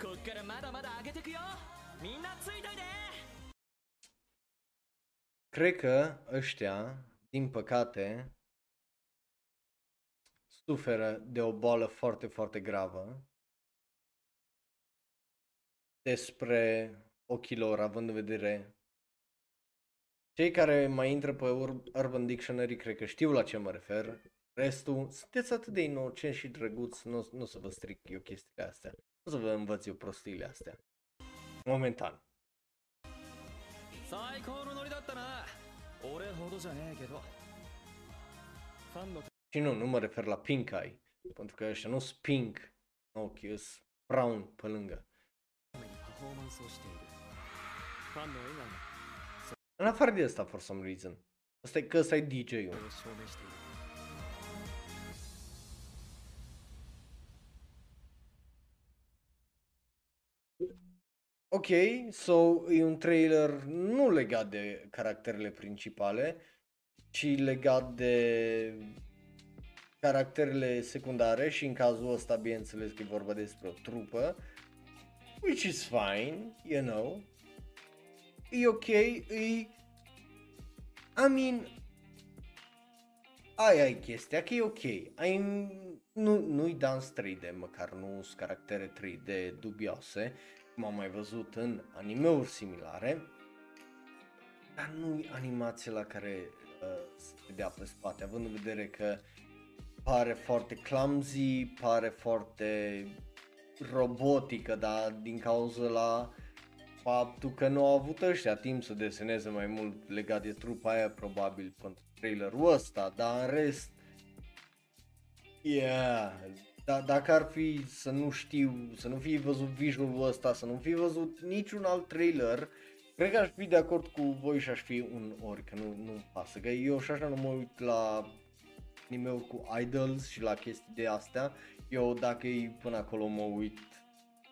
[SPEAKER 4] こっからまだまだ上げてくよみんなついといて
[SPEAKER 1] Cred că ăștia, din păcate, suferă de o boală foarte, foarte gravă. Despre ochii lor, având în vedere cei care mai intră pe Ur- Urban Dictionary, cred că știu la ce mă refer. Restul, sunteți atât de inocenți și drăguți, nu, nu o să vă stric eu chestiile astea. Nu o să vă învăț eu prostiile astea. Momentan.
[SPEAKER 5] 最高のノリだったな俺ほどじゃねえけどファンの
[SPEAKER 1] Și nu, nu mă refer la pink eye, pentru că ăștia nu sunt pink în ochi, sunt brown pe lângă.
[SPEAKER 5] ためにパフォーマンスをしているファンの笑顔が
[SPEAKER 1] În afară de asta, for some reason. Asta e că ăsta e DJ-ul. Ok, so e un trailer nu legat de caracterele principale, ci legat de caracterele secundare și în cazul ăsta, bineînțeles că e vorba despre o trupă, which is fine, you know. E ok, e... I mean, aia e chestia, că e ok. Ai, nu, nu-i dans 3D, măcar nu sunt caractere 3D dubioase, cum am mai văzut în animeuri similare. dar nu e animația la care uh, se vedea pe spate, având în vedere că pare foarte clumsy, pare foarte robotică, dar din cauza la faptul că nu au avut ăștia timp să deseneze mai mult legat de trupa aia probabil pentru trailerul ăsta, dar în rest Yeah, da, dacă ar fi să nu știu, să nu fi văzut visualul ăsta, să nu fi văzut niciun alt trailer, cred că aș fi de acord cu voi și aș fi un ori, că nu, nu pasă, că eu și așa nu mă uit la anime cu idols și la chestii de astea, eu dacă e până acolo mă uit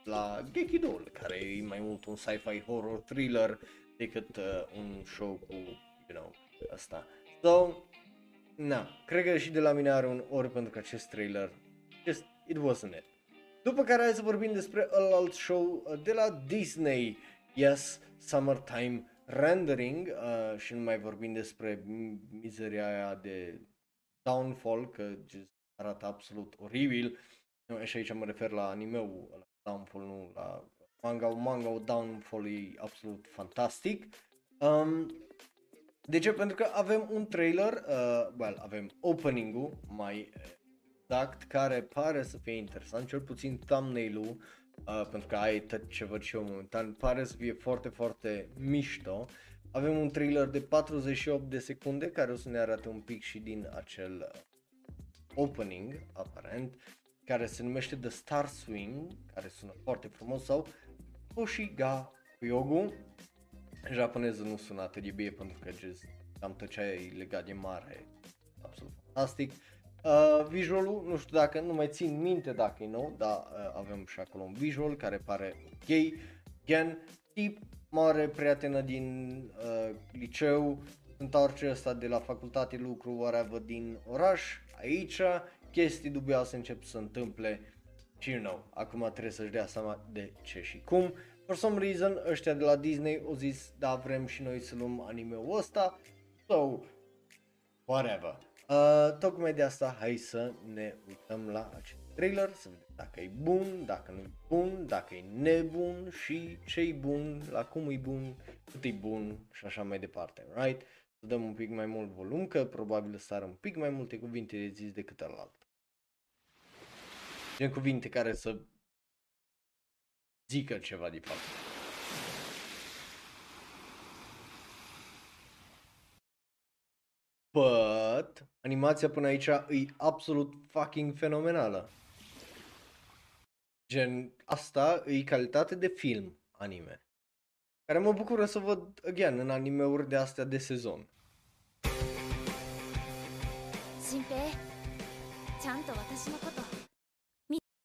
[SPEAKER 1] la Gekidol, care e mai mult un sci-fi horror thriller decât uh, un show cu, you know, asta. So, na, cred că și de la mine are un ori pentru că acest trailer, just, it wasn't it. După care hai să vorbim despre alt show uh, de la Disney, yes, Summertime Rendering uh, și nu mai vorbim despre mizeria aia de Downfall, că just arată absolut oribil. Și aici mă refer la anime-ul la Downfall, nu la manga. Manga Downfall e absolut fantastic. Um, de ce? Pentru că avem un trailer, uh, well, avem opening-ul mai exact, care pare să fie interesant, cel puțin thumbnail-ul, uh, pentru că ai tot ce văd și eu momentan, pare să fie foarte, foarte mișto. Avem un trailer de 48 de secunde care o să ne arate un pic și din acel uh, opening, aparent, care se numește The Star Swing, care sună foarte frumos, sau Hoshiga Kyogu. Japoneză nu sună atât de bine pentru că just, cam tot ce e legat de mare, absolut fantastic. Uh, visualul, nu știu dacă, nu mai țin minte dacă e nou, dar uh, avem și acolo un visual care pare ok. Again, tip mare prietenă din uh, liceu, întoarce ăsta de la facultate lucru, whatever, din oraș, aici, chestii dubioase încep să se întâmple și you know, acum trebuie să-și dea seama de ce și cum. For some reason, ăștia de la Disney au zis, da, vrem și noi să luăm anime-ul ăsta, so, whatever. Uh, tocmai de asta, hai să ne uităm la acest trailer, să vedem dacă e bun, dacă nu e bun, dacă e nebun și ce e bun, la cum e bun, cât e bun și așa mai departe, right? Să dăm un pic mai mult volum, că probabil să un pic mai multe cuvinte de zis decât alt. Gen cuvinte care să zică ceva de fapt. But, Animația până aici e absolut fucking fenomenală. Gen, asta e calitate de film anime. Care mă bucură să văd, again, în animeuri de astea de sezon.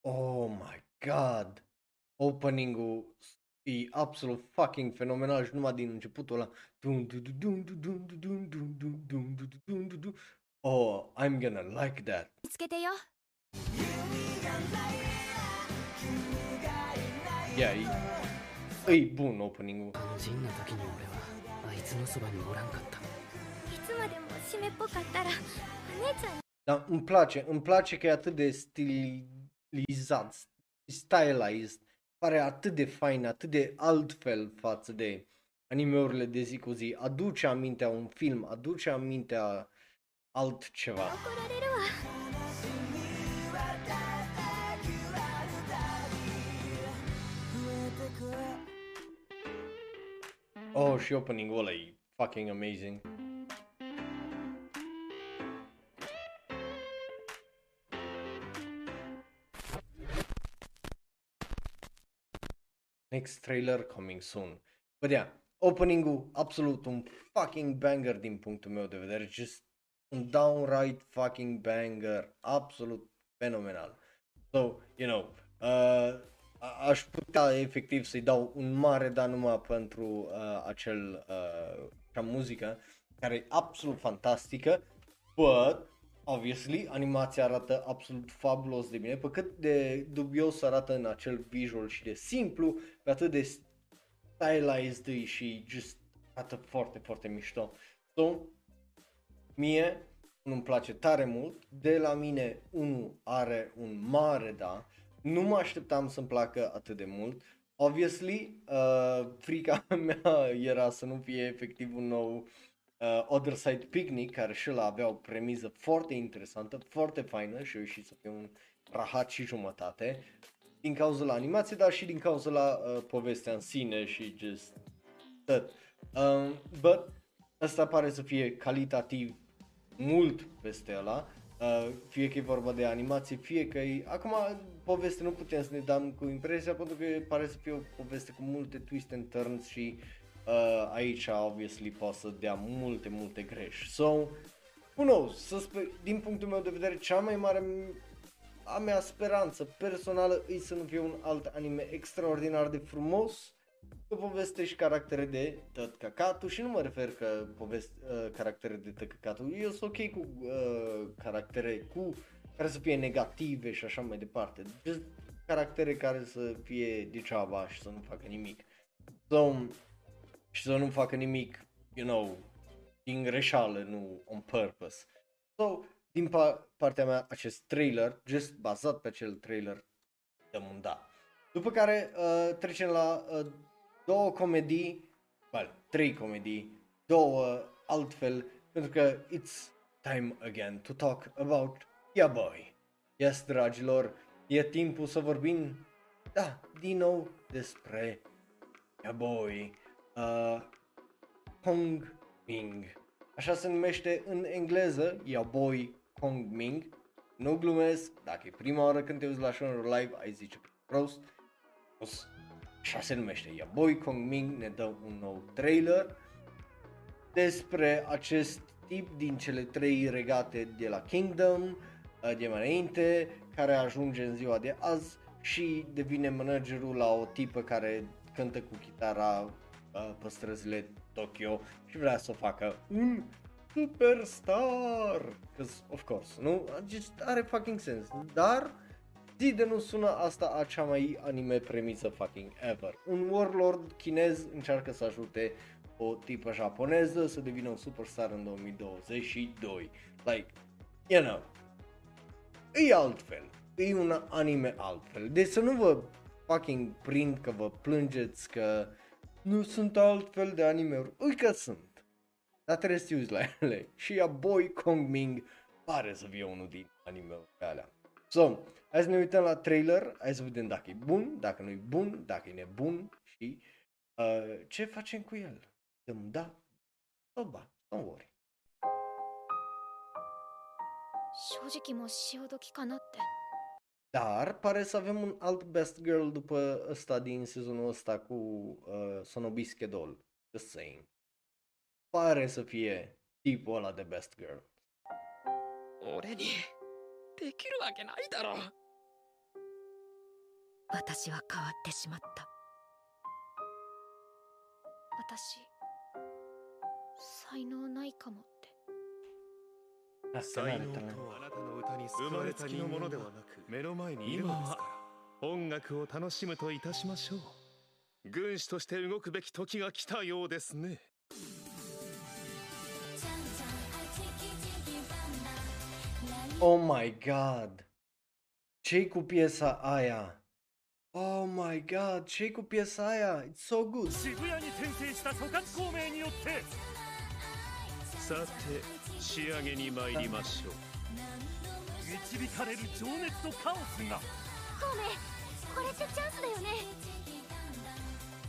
[SPEAKER 1] Oh my god! Opening-ul e absolut fucking fenomenal și numai din începutul ăla Oh, I'm gonna like that.
[SPEAKER 2] 見つけてよ。
[SPEAKER 1] Yeah, いい。いい、ボンオープニング。
[SPEAKER 6] ジンの時に俺はあいつのそばにおらんかった。
[SPEAKER 2] いつまでも湿っぽかったら、お姉ちゃん。
[SPEAKER 1] Dar îmi place, îmi place că e atât de stilizat, stylized, pare atât de fain, atât de altfel față de animeurile de zi cu zi. Aduce amintea un film, aduce amintea altceva. Oh, și opening-ul ăla e fucking amazing. Next trailer coming soon. But yeah, opening-ul absolut un fucking banger din punctul meu de vedere. Just un downright fucking banger. Absolut fenomenal. So, you know, uh, a- aș putea efectiv să-i dau un mare da numai pentru uh, acel, uh, acea muzică care e absolut fantastică, but obviously animația arată absolut fabulos de bine, pe cât de dubios arată în acel visual și de simplu, pe atât de stylized e și just arată foarte, foarte mișto. So, mie nu-mi place tare mult, de la mine unul are un mare da, nu mă așteptam să-mi placă atât de mult, obviously, uh, frica mea era să nu fie efectiv un nou uh, Other Side Picnic, care și ăla avea o premiză foarte interesantă, foarte faină și a ieșit să fie un rahat și jumătate, din cauza la animație, dar și din cauza la uh, povestea în sine și just tot. Um, but ăsta pare să fie calitativ mult peste ăla, uh, fie că e vorba de animație, fie că e... Acum, poveste nu putem să ne dăm cu impresia pentru că pare să fie o poveste cu multe twist and turns și uh, aici, obviously, poate să dea multe, multe greș. So, who knows, să sper, din punctul meu de vedere, cea mai mare a mea speranță personală e să nu fie un alt anime extraordinar de frumos, cu poveste și caractere de tot căcatul și nu mă refer că poveste, uh, caractere de tot căcatul, eu sunt ok cu uh, caractere cu care să fie negative și așa mai departe, just caractere care să fie degeaba și să nu facă nimic. So, și să nu facă nimic, you know, din greșeală, nu on purpose. So, din pa- partea mea, acest trailer, just bazat pe acel trailer, dăm un da. După care uh, trecem la uh, două comedii, well, trei comedii, două altfel, pentru că it's time again to talk about Yeah Boy. Yes, dragilor, e timpul să vorbim, da, din nou despre Yeah Boy. Uh, Kong Ming. Așa se numește în engleză, Yeah Boy Kong Ming. Nu glumesc, dacă e prima oară când te uiți la show live, ai zice prost. Așa se numește, Yeah Boy Kong Ming ne dă un nou trailer despre acest tip din cele trei regate de la Kingdom uh, de mai înainte, care ajunge în ziua de azi și devine managerul la o tipă care cântă cu chitara uh, pe străzile Tokyo și vrea să o facă un superstar. Cause, of course, nu? Just are fucking sense. Dar zi de nu sună asta a cea mai anime premisă fucking ever. Un warlord chinez încearcă să ajute o tipă japoneză să devină un superstar în 2022. Like, you know, e altfel. E un anime altfel. Deci să nu vă fucking prind că vă plângeți că nu sunt altfel de anime-uri. Ui că sunt. Dar trebuie să te uiți la ele. Și a Boy Kong Ming pare să fie unul din anime-urile alea. So, hai să ne uităm la trailer, hai să vedem dacă e bun, dacă nu e bun, dacă e nebun și uh, ce facem cu el. Dăm da sau ba, don't worry.
[SPEAKER 2] 正直もう潮時かなって
[SPEAKER 1] Dar pare să avem un alt best girl după ăsta din sezonul ăsta cu uh, Sonobi Schedule. Just saying. Pare să fie tipul ăla de best girl.
[SPEAKER 4] 俺にできるわけないだろ
[SPEAKER 2] 私は変わってしまった私才能ないかもって
[SPEAKER 7] 才能.とはあなたの歌に生まれた人間ではなく目の前にいるのですから音楽を楽しむといたしましょう軍師として動くべき時が来たようですね
[SPEAKER 1] Oh my god! ce cu piesa aia? Oh my god, piesa aia? It's so good!
[SPEAKER 8] 渋谷に転生した諸葛孔明によって
[SPEAKER 7] さて仕上げに参りましょう
[SPEAKER 8] 導かれる情熱とカオスが
[SPEAKER 2] 孔明これってチャンスだよね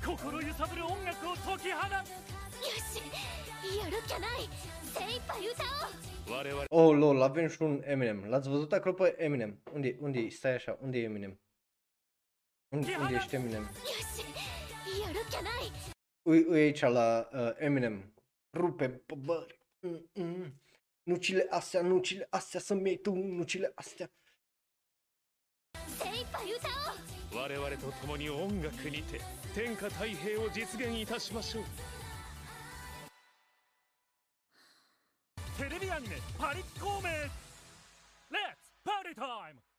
[SPEAKER 8] 心揺さぶる音楽を解き放つ
[SPEAKER 2] よしやるっきゃない精一杯歌おう
[SPEAKER 7] 我々
[SPEAKER 1] Oh, lol, avem și un Eminem. L-ați văzut acolo pe Eminem? Unde, unde Stai așa, unde e Eminem? Unde, unde ești Eminem?
[SPEAKER 2] よしやるっきゃない
[SPEAKER 1] Ui, ui aici la uh, Eminem. Rupe pe bări. Mm-mm. Nucile astea, nucile astea să mei tu, nucile astea.
[SPEAKER 7] 我々と共に音楽にて天下太平を実現いたしましょう
[SPEAKER 8] テレビアニメ「パリッ孔明」Let's Party Time!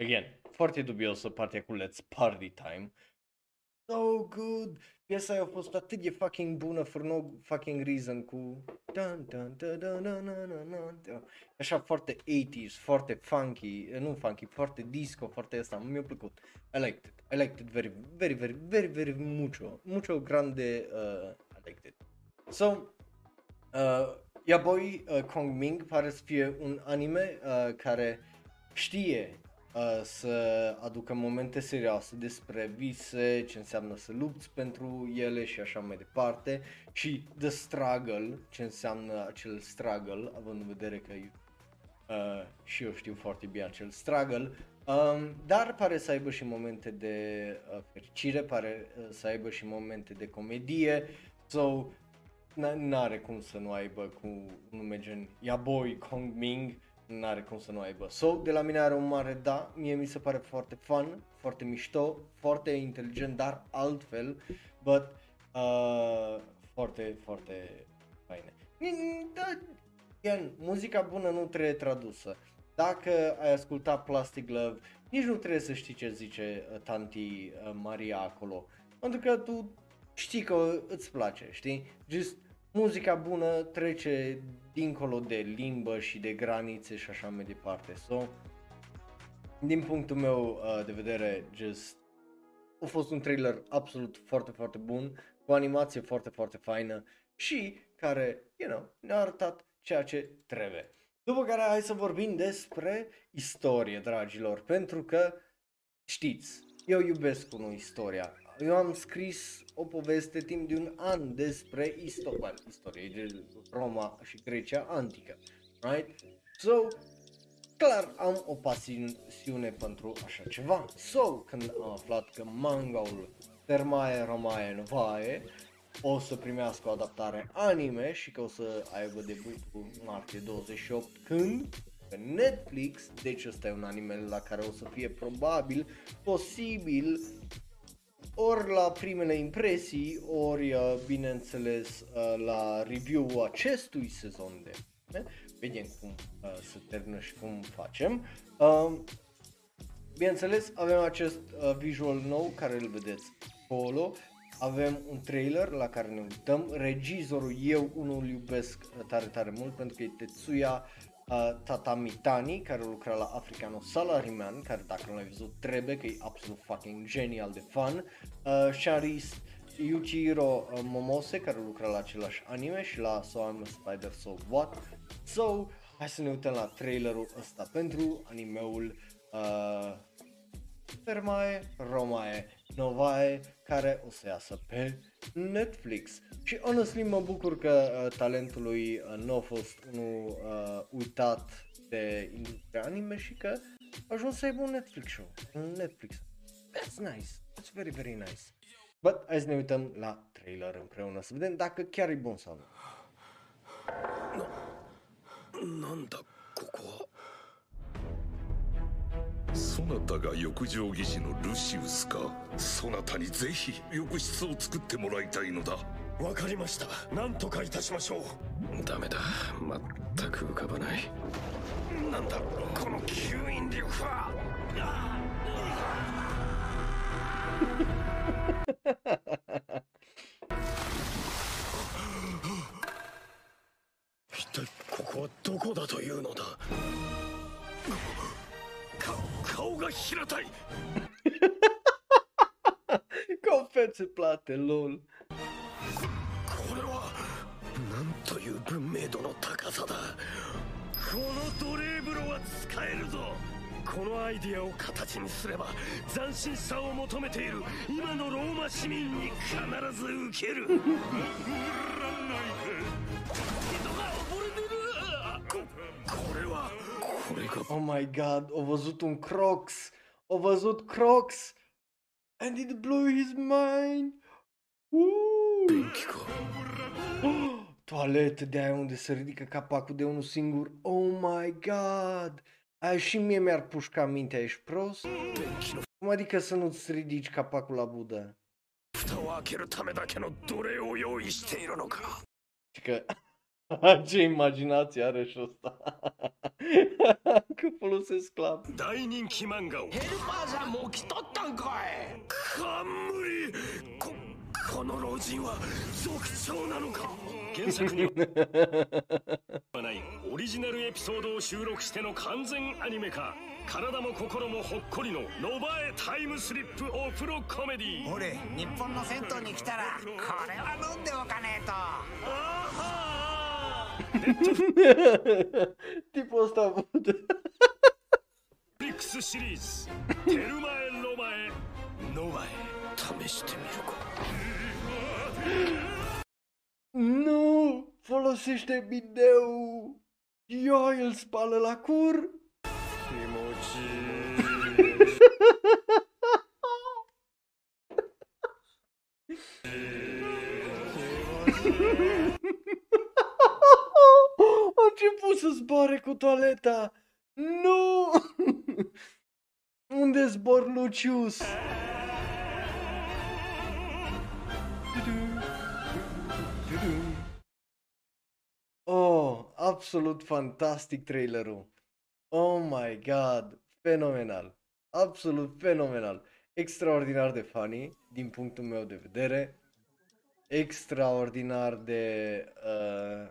[SPEAKER 1] Again, foarte dubioasă partea cu Let's Party Time. So good! Piesa aia a fost atât de fucking bună for no fucking reason cu... Dun, dun, dun, dun, dun, dun, dun, dun. Așa foarte 80s, foarte funky, eh, nu funky, foarte disco, foarte asta, mi-a plăcut. I liked it, I liked it very, very, very, very, very mucho, mucho grande, uh, I liked it. So, uh, ia boy, uh, Kong Ming pare să fie un anime uh, care știe uh, să aducă momente serioase despre vise, ce înseamnă să lupți pentru ele și așa mai departe și the struggle, ce înseamnă acel struggle, având în vedere că uh, și eu știu foarte bine acel struggle, um, dar pare să aibă și momente de uh, fericire, pare uh, să aibă și momente de comedie, so n- n-are cum să nu aibă cu un nume gen Yaboy Kong Ming, n-are cum să nu aibă. So, de la mine are un mare da, mie mi se pare foarte fun, foarte mișto, foarte inteligent, dar altfel, but uh, foarte, foarte faine. Ni- Da, again, muzica bună nu trebuie tradusă. Dacă ai ascultat Plastic Love, nici nu trebuie să știi ce zice uh, tanti uh, Maria acolo. Pentru că tu știi că îți place, știi? Just muzica bună trece dincolo de limbă și de granițe și așa mai departe. So, din punctul meu uh, de vedere, just a fost un trailer absolut foarte, foarte bun, cu o animație foarte, foarte faină și care, you know, ne-a arătat ceea ce trebuie. După care hai să vorbim despre istorie, dragilor, pentru că știți, eu iubesc unul istoria. Eu am scris o poveste timp de un an despre istoria, istorie de Roma și Grecia antică, right? So, clar am o pasiune pentru așa ceva. So, când am aflat că mangaul Termae Romae Novae o să primească o adaptare anime și că o să aibă debutul martie 28 când pe Netflix, deci ăsta e un anime la care o să fie probabil, posibil, ori la primele impresii, ori uh, bineînțeles uh, la review-ul acestui sezon de anime. Vedem cum uh, se termină și cum facem. Uh, bineînțeles, avem acest uh, visual nou care îl vedeți acolo. Avem un trailer la care ne uităm. Regizorul eu unul îl iubesc uh, tare tare mult pentru că e Tetsuya uh, Tatamitani care lucra la Africano Salaryman, care dacă nu l-ai văzut trebuie că e absolut fucking genial de fun. Uh, Sharis Yuchiro uh, Momose care lucra la același anime și la So I'm a Spider So What. So, hai să ne uităm la trailerul ăsta pentru animeul uh, Termae Romae Novae care o să iasă pe Netflix. Și honestly mă bucur că uh, talentul lui uh, nu a fost unul uh, uitat de industria anime și că a ajuns să aibă un Netflix show. Un Netflix. That's nice. That's very, very nice. But hai să ne uităm la trailer împreună să vedem dacă chiar e bun sau nu.
[SPEAKER 5] なんだここは
[SPEAKER 9] そなたが浴場技師のルシウスか？そなたにぜひ浴室を作ってもらいたいのだ。
[SPEAKER 5] わかりました。何とかいたしましょう。ダメだ。全く浮かばない。なんだこの吸引力は。一体ここはどこだというのだ？か顔が平たい。
[SPEAKER 1] Confețe plate, lol.
[SPEAKER 5] これはなんという文明度の高さだ。この奴隷風呂は使えるぞ。このアイディアを形にすれば斬新さを求めている。今のローマ市民に必ず受ける。人が溺れてる。ここれは これが
[SPEAKER 1] Oh my god, a văzut un Crocs! A văzut Crocs! And it blew his mind! Woo!
[SPEAKER 5] 便器か
[SPEAKER 1] Oh, toaletă de aia unde se ridică capacul de unul singur. Oh my god! Aia și mie mi-ar pușca mintea, ești prost?
[SPEAKER 5] 便器の
[SPEAKER 1] Cum adică să nu-ți ridici capacul la budă?
[SPEAKER 5] 蓋を開けるためだけの奴隷を用意しているのか
[SPEAKER 1] Și că Ce imaginație are și ăsta. Că folosesc clap.
[SPEAKER 5] 大人気漫画を。
[SPEAKER 4] ヘルパーじゃんもう来とったんかい。
[SPEAKER 5] 冠。ここの老人は族長なのか。原作には。ないオリジナルエピソードを収録しての完全アニメ化体も心もほっこりの。ノバエタイムスリップお風呂コメディ
[SPEAKER 3] 俺日本の銭湯に来たらこれは飲んでおかねえと
[SPEAKER 1] Tipul ăsta a
[SPEAKER 5] făcut... Bix Series Terumae Romae Noae. Tameshite miru
[SPEAKER 1] Nu! Folosește bideu! Eu îl spală la cur! Kimochi început să zboare cu toaleta! Nu! Unde zbor Lucius? Oh, absolut fantastic trailerul. Oh my god, fenomenal. Absolut fenomenal. Extraordinar de funny, din punctul meu de vedere. Extraordinar de... Uh...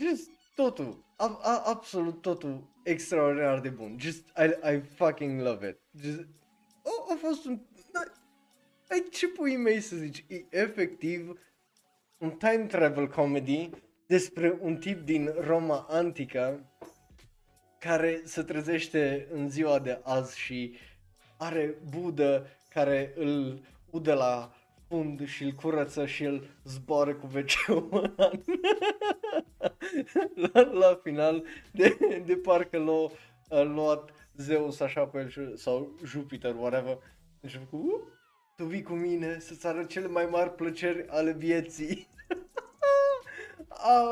[SPEAKER 1] Just totul. A, a, absolut totul extraordinar de bun. Just, I, I fucking love it. Just, a, a fost un... Ai ce pui mei să zici? E efectiv un time travel comedy despre un tip din Roma antică care se trezește în ziua de azi și are budă care îl udă la fund și îl curăță și îl zboară cu wc la, la final de, de parcă l-a a luat Zeus așa pe el și- sau Jupiter, whatever. Și a făcut, "Uh, tu vii cu mine să-ți arăt cele mai mari plăceri ale vieții.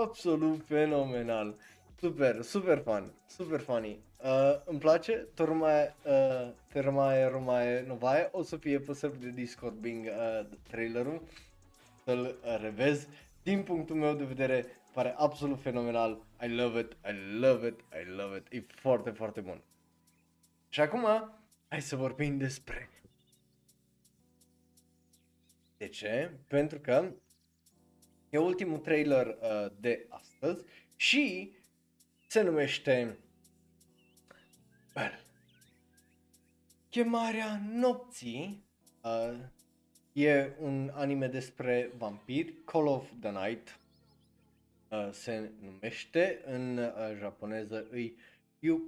[SPEAKER 1] Absolut fenomenal. Super, super fun, super funny. Uh, îmi place, Tormae, uh, Termae Romae Novae, o să fie pe server de Discord Bing uh, trailerul, să-l uh, revezi. Din punctul meu de vedere, pare absolut fenomenal. I love it, I love it, I love it. E foarte, foarte bun. Și acum, hai să vorbim despre... De ce? Pentru că e ultimul trailer uh, de astăzi și se numește well, Chemarea nopții uh, e un anime despre vampiri, Call of the Night uh, se numește, în uh, japoneză îi Yu,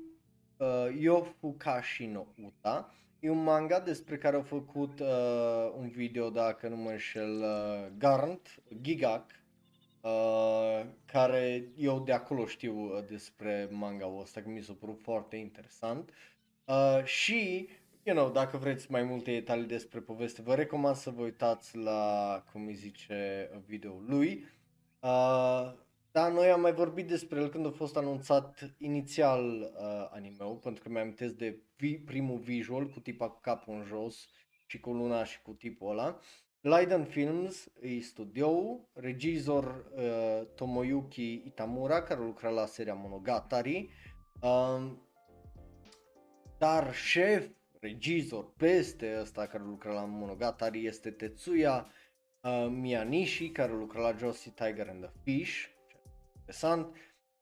[SPEAKER 1] uh, Yofukashi no Uta. E un manga despre care au făcut uh, un video, dacă nu mă înșel, uh, Garnt, Gigak, uh, care eu de acolo știu uh, despre manga-ul ăsta, că mi s-a părut foarte interesant. Uh, și, you know, dacă vreți mai multe detalii despre poveste, vă recomand să vă uitați la, cum îi zice, videoul lui. Uh, da, noi am mai vorbit despre el când a fost anunțat inițial uh, anime-ul, pentru că mi-am de vi- primul visual cu tipa cu capul în jos și cu luna și cu tipul ăla. Leiden Films e studioul, regizor uh, Tomoyuki Itamura, care lucra la seria Monogatari, um, dar șef, regizor peste ăsta care lucra la Monogatari este Tetsuya uh, Miyanishi, care lucra la Josie Tiger and the Fish, interesant.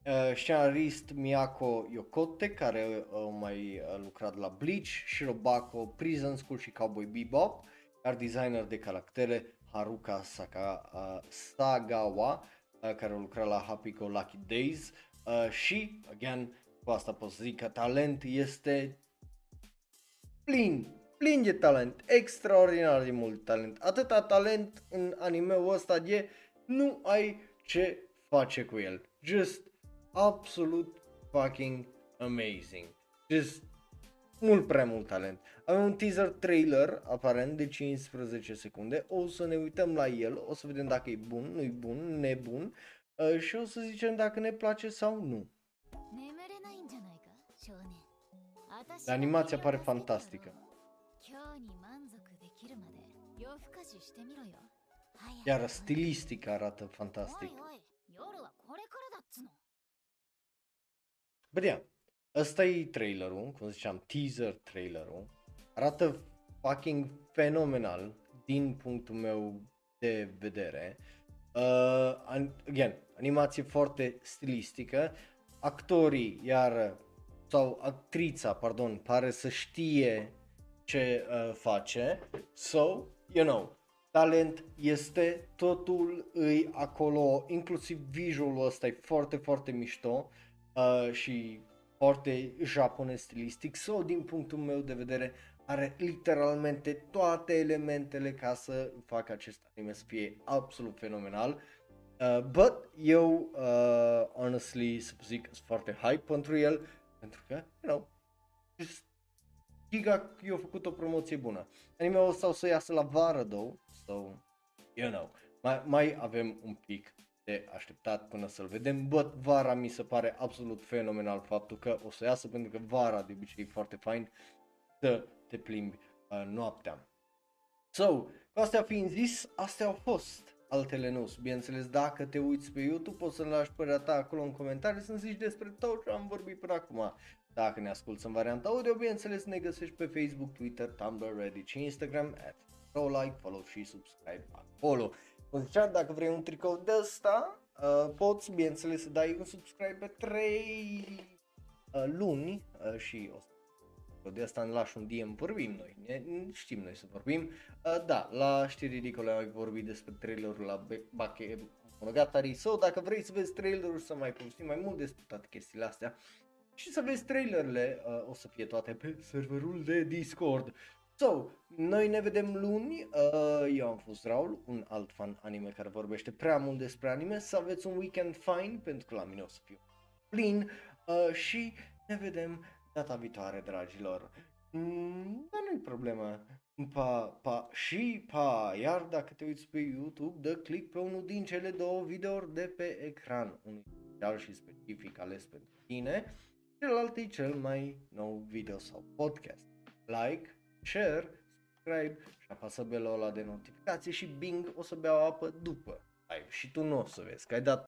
[SPEAKER 1] Uh, scenarist Miyako Yokote, care uh, a mai uh, lucrat la Bleach, Shirobako, Prison School și Cowboy Bebop, iar designer de caractere Haruka Saka, uh, Sagawa, uh, care a lucrat la Happy Go Lucky Days uh, și, again, cu asta pot să zic că talent este plin, plin de talent, extraordinar de mult talent. Atâta talent în anime-ul ăsta de nu ai ce face cu el. Just absolut fucking amazing. Just mult prea mult talent. Avem un teaser trailer, aparent, de 15 secunde. O să ne uităm la el, o să vedem dacă e bun, nu e bun, nebun uh, și o să zicem dacă ne place sau nu. Animația pare fantastică. Iar stilistica arată fantastic. But ăsta e trailerul, cum ziceam, teaser trailerul. Arată fucking fenomenal din punctul meu de vedere. Uh, an- again, animație foarte stilistică. Actorii, iar sau actrița, pardon, pare să știe ce uh, face. So, you know, talent este, totul îi acolo, inclusiv visualul ăsta e foarte, foarte mișto uh, și foarte japonez stilistic. So, din punctul meu de vedere, are literalmente toate elementele ca să facă acest anime să fie absolut fenomenal. Uh, but eu, uh, honestly, să zic, sunt foarte hype pentru el, pentru că, you know, just Giga i-a făcut o promoție bună. Anime-ul ăsta o să iasă la vară, though, so, you know, mai, mai avem un pic de așteptat până să-l vedem, but vara mi se pare absolut fenomenal faptul că o să iasă, pentru că vara de obicei e foarte fain să te plimbi uh, noaptea. So, cu astea fiind zis, astea au fost altele nu. Bineînțeles, dacă te uiți pe YouTube, poți să-mi lași părerea ta acolo în comentarii să-mi zici despre tot ce am vorbit până acum. Dacă ne asculti în varianta audio, bineînțeles ne găsești pe Facebook, Twitter, Tumblr, Reddit și Instagram at like, follow și subscribe acolo. Cum ziceam, dacă vrei un tricou de ăsta, uh, poți, bineînțeles, să dai un subscribe pe 3 uh, luni uh, și o să de asta ne lași un DM, vorbim noi, ne, știm noi să vorbim. Uh, da, la știri ridicole ai vorbit despre trailerul la Be- Bake Monogatari, sau dacă vrei să vezi trailerul să mai povestim mai mult despre toate chestiile astea și să vezi trailerele, uh, o să fie toate pe serverul de Discord. So, noi ne vedem luni, uh, eu am fost Raul, un alt fan anime care vorbește prea mult despre anime, să aveți un weekend fine, pentru că la mine o să fiu plin uh, și ne vedem data viitoare, dragilor. Mm, dar nu-i problemă. Pa, pa și pa, iar dacă te uiți pe YouTube, dă click pe unul din cele două videouri de pe ecran, unul special și specific ales pentru tine, celălalt e cel mai nou video sau podcast. Like, share, subscribe și apasă belul ăla de notificație și bing, o să beau apă după. Live și tu nu o să vezi, că ai dat